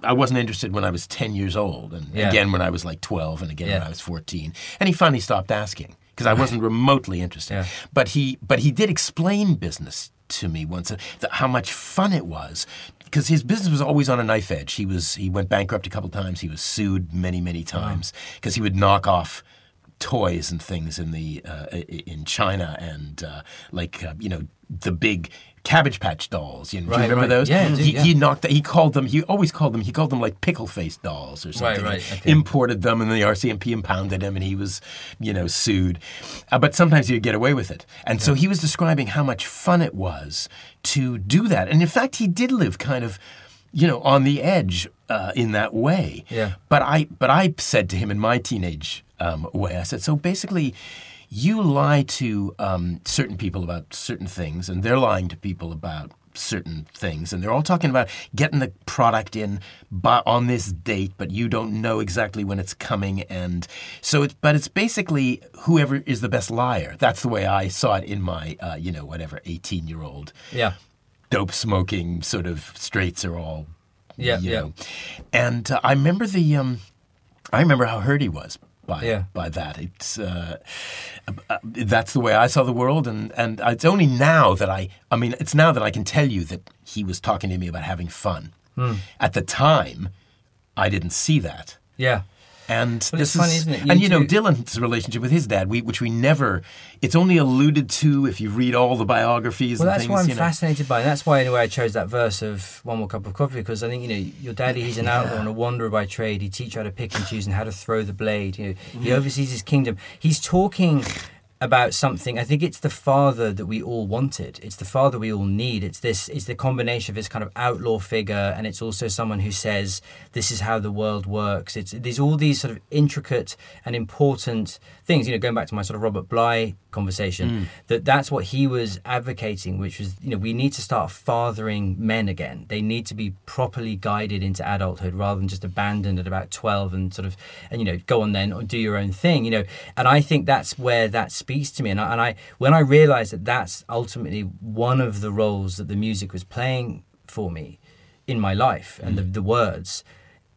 I- wasn't interested when I was 10 years old, and Yeah. again when I was like 12, and again when I was 14. And he finally stopped asking because I wasn't remotely interested. Yeah. But he, but he did explain business to me once, uh, how much fun it was. Because his business was always on a knife edge. He was he went bankrupt a couple times. He was sued many many times because he would knock off toys and things in the uh, in China and uh, like uh, you know the big Cabbage Patch dolls. You know, do you remember right. those? Yeah, he, yeah. he knocked. He called them. He always called them. He called them like pickle face dolls or something. right, and okay. Imported them, and the RCMP impounded him, and he was, you know, sued. Uh, but sometimes he'd get away with it. And so he was describing how much fun it was to do that. And in fact, he did live kind of, you know, on the edge uh, in that way. Yeah. But I, but I said to him in my teenage um, way, I said, so basically, you lie to um, certain people about certain things, and they're lying to people about certain things, and they're all talking about getting the product in by, on this date, but you don't know exactly when it's coming, and so it's. But it's basically whoever is the best liar. That's the way I saw it in my, uh, you know, whatever, eighteen-year-old Yeah. dope smoking sort of straights are all Yeah, you yeah. know. and uh, i remember the um i remember how hurt he was by Yeah. by that it's uh, uh, that's the way i saw the world and and it's only now that i i mean it's now that i can tell you that he was talking to me about having fun Hmm. at the time i didn't see that Yeah. And But this it's funny, is, isn't it? You and you know Dylan's relationship with his dad, we, which we never. It's only alluded to if you read all the biographies. Well, and that's things, why I'm you know. fascinated by, it. that's why anyway I chose that verse of one more cup of coffee because I think you know your daddy, he's an outlaw and a wanderer by trade. He teach you how to pick and choose and how to throw the blade. You know, he mm-hmm. oversees his kingdom. He's talking about something. I think it's the father that we all wanted. It's the father we all need. It's this. It's the combination of this kind of outlaw figure, and it's also someone who says this is how the world works. It's there's all these sort of intricate and important things. You know, going back to my sort of Robert Bly conversation, mm. that that's what he was advocating, which was you know we need to start fathering men again. They need to be properly guided into adulthood rather than just abandoned at about twelve and sort of and you know go on then or do your own thing. You know, and I think that's where that speaks to me. And I, and I when I realised that that's ultimately one of the roles that the music was playing for me in my life and mm. the, the words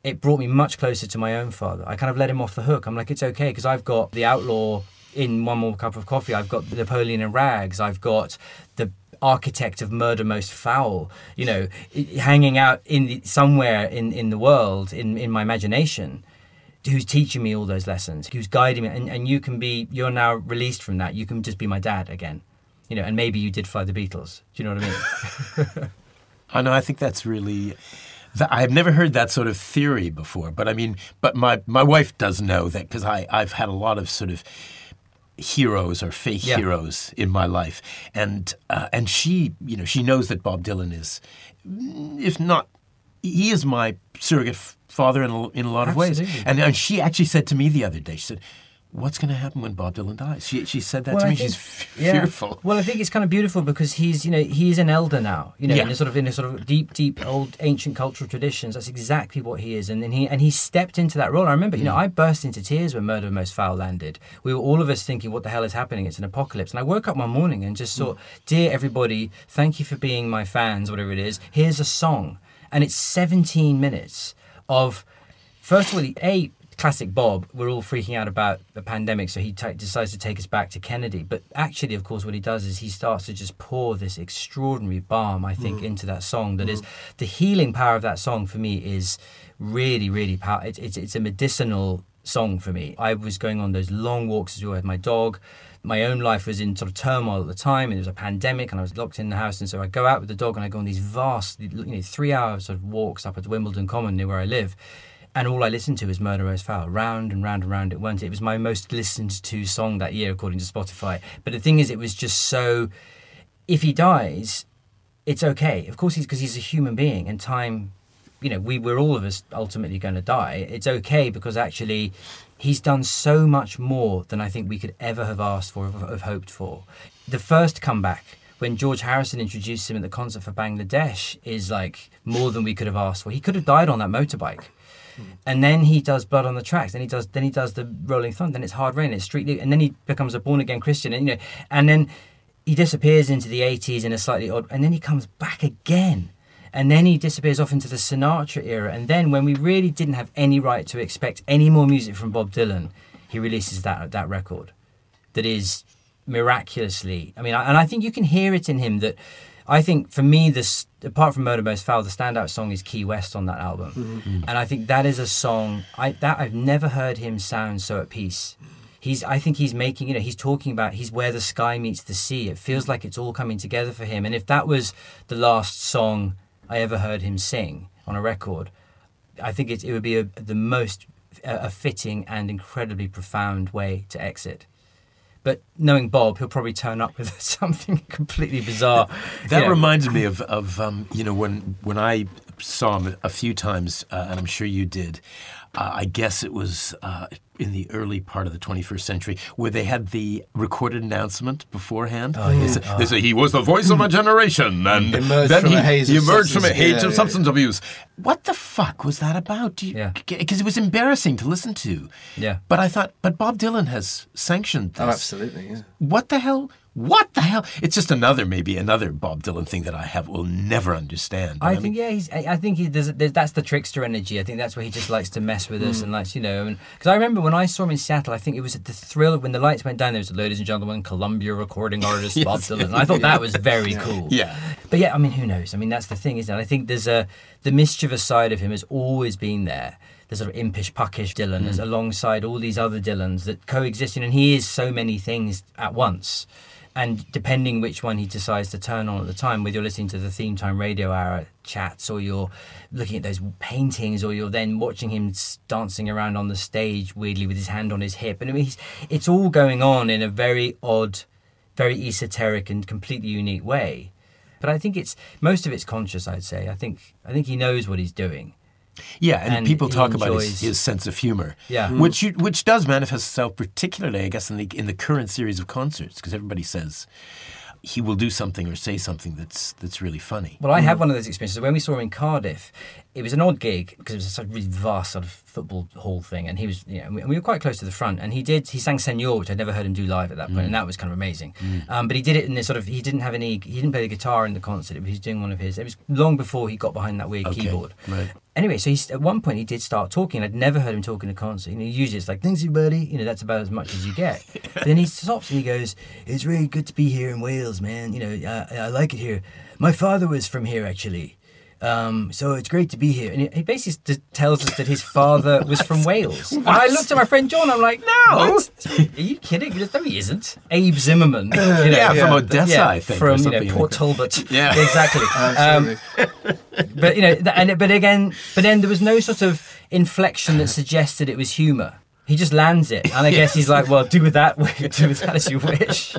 it brought me much closer to my own father. I kind of let him off the hook. I'm like, it's okay because I've got the outlaw in one more cup of coffee. I've got Napoleon in rags. I've got the architect of murder most foul. You know, hanging out in the, somewhere in in the world in in my imagination. Who's teaching me all those lessons? Who's guiding me? And, and you can be. You're now released from that. You can just be my dad again. You know, and maybe you did fly the Beatles. Do you know what I mean? [LAUGHS] I know. I think that's really. That, I've never heard that sort of theory before, but I mean, but my my wife does know that because I I've had a lot of sort of heroes or fake Yeah. heroes in my life, and uh, and she you know she knows that Bob Dylan is, if not he is my surrogate father in a, in a lot of ways. And, and she actually said to me the other day, she said, What's going to happen when Bob Dylan dies? She, she said that to I me. think- She's f- yeah. fearful. Well, I think it's kind of beautiful because he's, you know, he's an elder now. You know, Yeah. in a sort of in a sort of deep, deep old ancient cultural traditions. That's exactly what he is, and then he and he stepped into that role. I remember, you know, Mm. I burst into tears when Murder Most Foul landed. We were all of us thinking, "What the hell is happening? It's an apocalypse." And I woke up one morning and just Mm. thought, "Dear everybody, thank you for being my fans, whatever it is. Here's a song, and it's 17 minutes of." First of all, a classic Bob. We're all freaking out about the pandemic, so he ta decides to take us back to Kennedy. But actually, of course, what he does is he starts to just pour this extraordinary balm, I think, mm. into that song. That is mm. the healing power of that song for me is really, really powerful. It's, it's it's a medicinal song for me. I was going on those long walks as well with my dog. My own life was in sort of turmoil at the time, and there was a pandemic, and I was locked in the house. And so I go out with the dog, and I go on these vast, you know, three hours of walks up at Wimbledon Common near where I live and all I listened to was Murder Most Foul, round and round and round it went. It was my most listened to song that year, according to Spotify. But the thing is, it was just so. If he dies, it's okay. Of course, he's because he's a human being, and time. You know, we we're all of us ultimately going to die. It's okay because actually, he's done so much more than I think we could ever have asked for, have hoped for. The first comeback when George Harrison introduced him at the concert for Bangladesh is like more than we could have asked for. He could have died on that motorbike. Hmm. And then he does Blood on the Tracks. Then he does then he does the Rolling Thunder. Then it's Hard Rain. It's Street League. And then he becomes a born again Christian. And you know, and then he disappears into the 80s in a slightly odd. And then he comes back again. And then he disappears off into the Sinatra era. And then when we really didn't have any right to expect any more music from Bob Dylan, he releases that that record, that is miraculously. I mean, and I think you can hear it in him that. I think for me, this apart from Murder Most Foul, the standout song is Key West on that album, mm-hmm. mm. and I think that is a song I that I've never heard him sound so at peace. He's, I think he's making, you know, he's talking about he's where the sky meets the sea. It feels like it's all coming together for him. And if that was the last song I ever heard him sing on a record, I think it, it would be a, the most a, a fitting and incredibly profound way to exit. But knowing Bob, he'll probably turn up with [LAUGHS] something completely bizarre. That you know. reminds me of, of um, you know, when, when I saw him a few times, uh, and I'm sure you did, uh, I guess it was uh, in the early part of the 21st century, where they had the recorded announcement beforehand. Oh, they, say, they say he was the voice of a generation, and Emerged then he, he emerged from a haze yeah, of yeah, substance abuse. What the fuck was that about? Because Yeah. it was embarrassing to listen to. Yeah. But I thought, but Bob Dylan has sanctioned this Oh, absolutely. Yeah. what the hell? What the hell? It's just another, maybe another Bob Dylan thing that I have will never understand. I, mean, think yeah, he's. I I think he there's, there's that's the trickster energy. I think that's where he just likes to mess with Hmm. us and likes you know. Because I remember when I saw him in Seattle, I think it was at the thrill when the lights went down. There was, ladies and gentlemen, Columbia recording [LAUGHS] artist Bob Dylan. I thought that was very [LAUGHS] cool. Yeah. But yeah, I mean, who knows? I mean, that's the thing, isn't it? I think there's a the mischievous side of him has always been there. The sort of impish, puckish Dylan, is alongside all these other Dylans that coexist, in and he is so many things at once. And depending which one he decides to turn on at the time, whether you're listening to the theme time radio hour chats or you're looking at those paintings or you're then watching him dancing around on the stage weirdly with his hand on his hip. And I mean, it's all going on in a very odd, very esoteric and completely unique way. But I think it's most of it's conscious. I'd say. I think I think he knows what he's doing. Yeah, and, and people talk about his, his sense of humor, Yeah. Mm-hmm. which you, which does manifest itself particularly, I guess, in the in the current series of concerts, because everybody says he will do something or say something that's that's really funny. Well, I had mm-hmm. one of those experiences. When we saw him in Cardiff, it was an odd gig because it was a really vast sort of football hall thing, and he was, you know, and we, were quite close to the front. And he did, he sang Senor, which I'd never heard him do live at that point, and that was kind of amazing. Um, but he did it in this sort of, he didn't have any, he didn't play the guitar in the concert. He was doing one of his. It was long before he got behind that weird Okay, keyboard. right. Anyway, so he's, at one point he did start talking. I'd never heard him talk in a concert. You know, usually it's like, thanks everybody. You know, that's about as much as you get. [LAUGHS] but then he stops and he goes, it's really good to be here in Wales, man. You know, uh, I like it here. My father was from here, actually. Um, so it's great to be here. And he- basically tells us that his father was from Wales. And I looked at my friend John, I'm like, no. Are you kidding? No, he isn't. Abe Zimmerman. you know, Yeah, from Odessa, I think, From, you know, Port. Talbot. Yeah. [LAUGHS] Exactly. [LAUGHS] Um, but you know, and but again, but then there was no sort of inflection that suggested it was humour. He just lands it, and I guess he's like, "Well, do with that, [LAUGHS] do with that as you wish."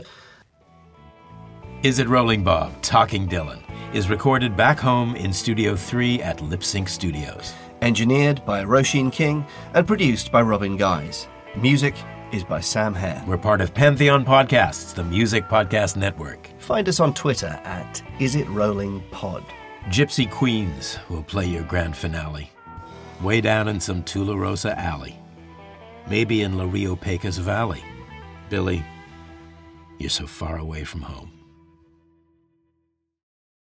Is it Rolling Bob, Talking Dylan? Is recorded back home in Studio 3 at Lip Sync Studios. Engineered by Roshin King and produced by Robin Guys. Music is by Sam Hare. We're part of Pantheon Podcasts, the music podcast network. Find us on Twitter at Is It Rolling Pod. Gypsy Queens will play your grand finale. Way down in some Tularosa alley. Maybe in La Rio Pecas Valley. Billy, you're so far away from home.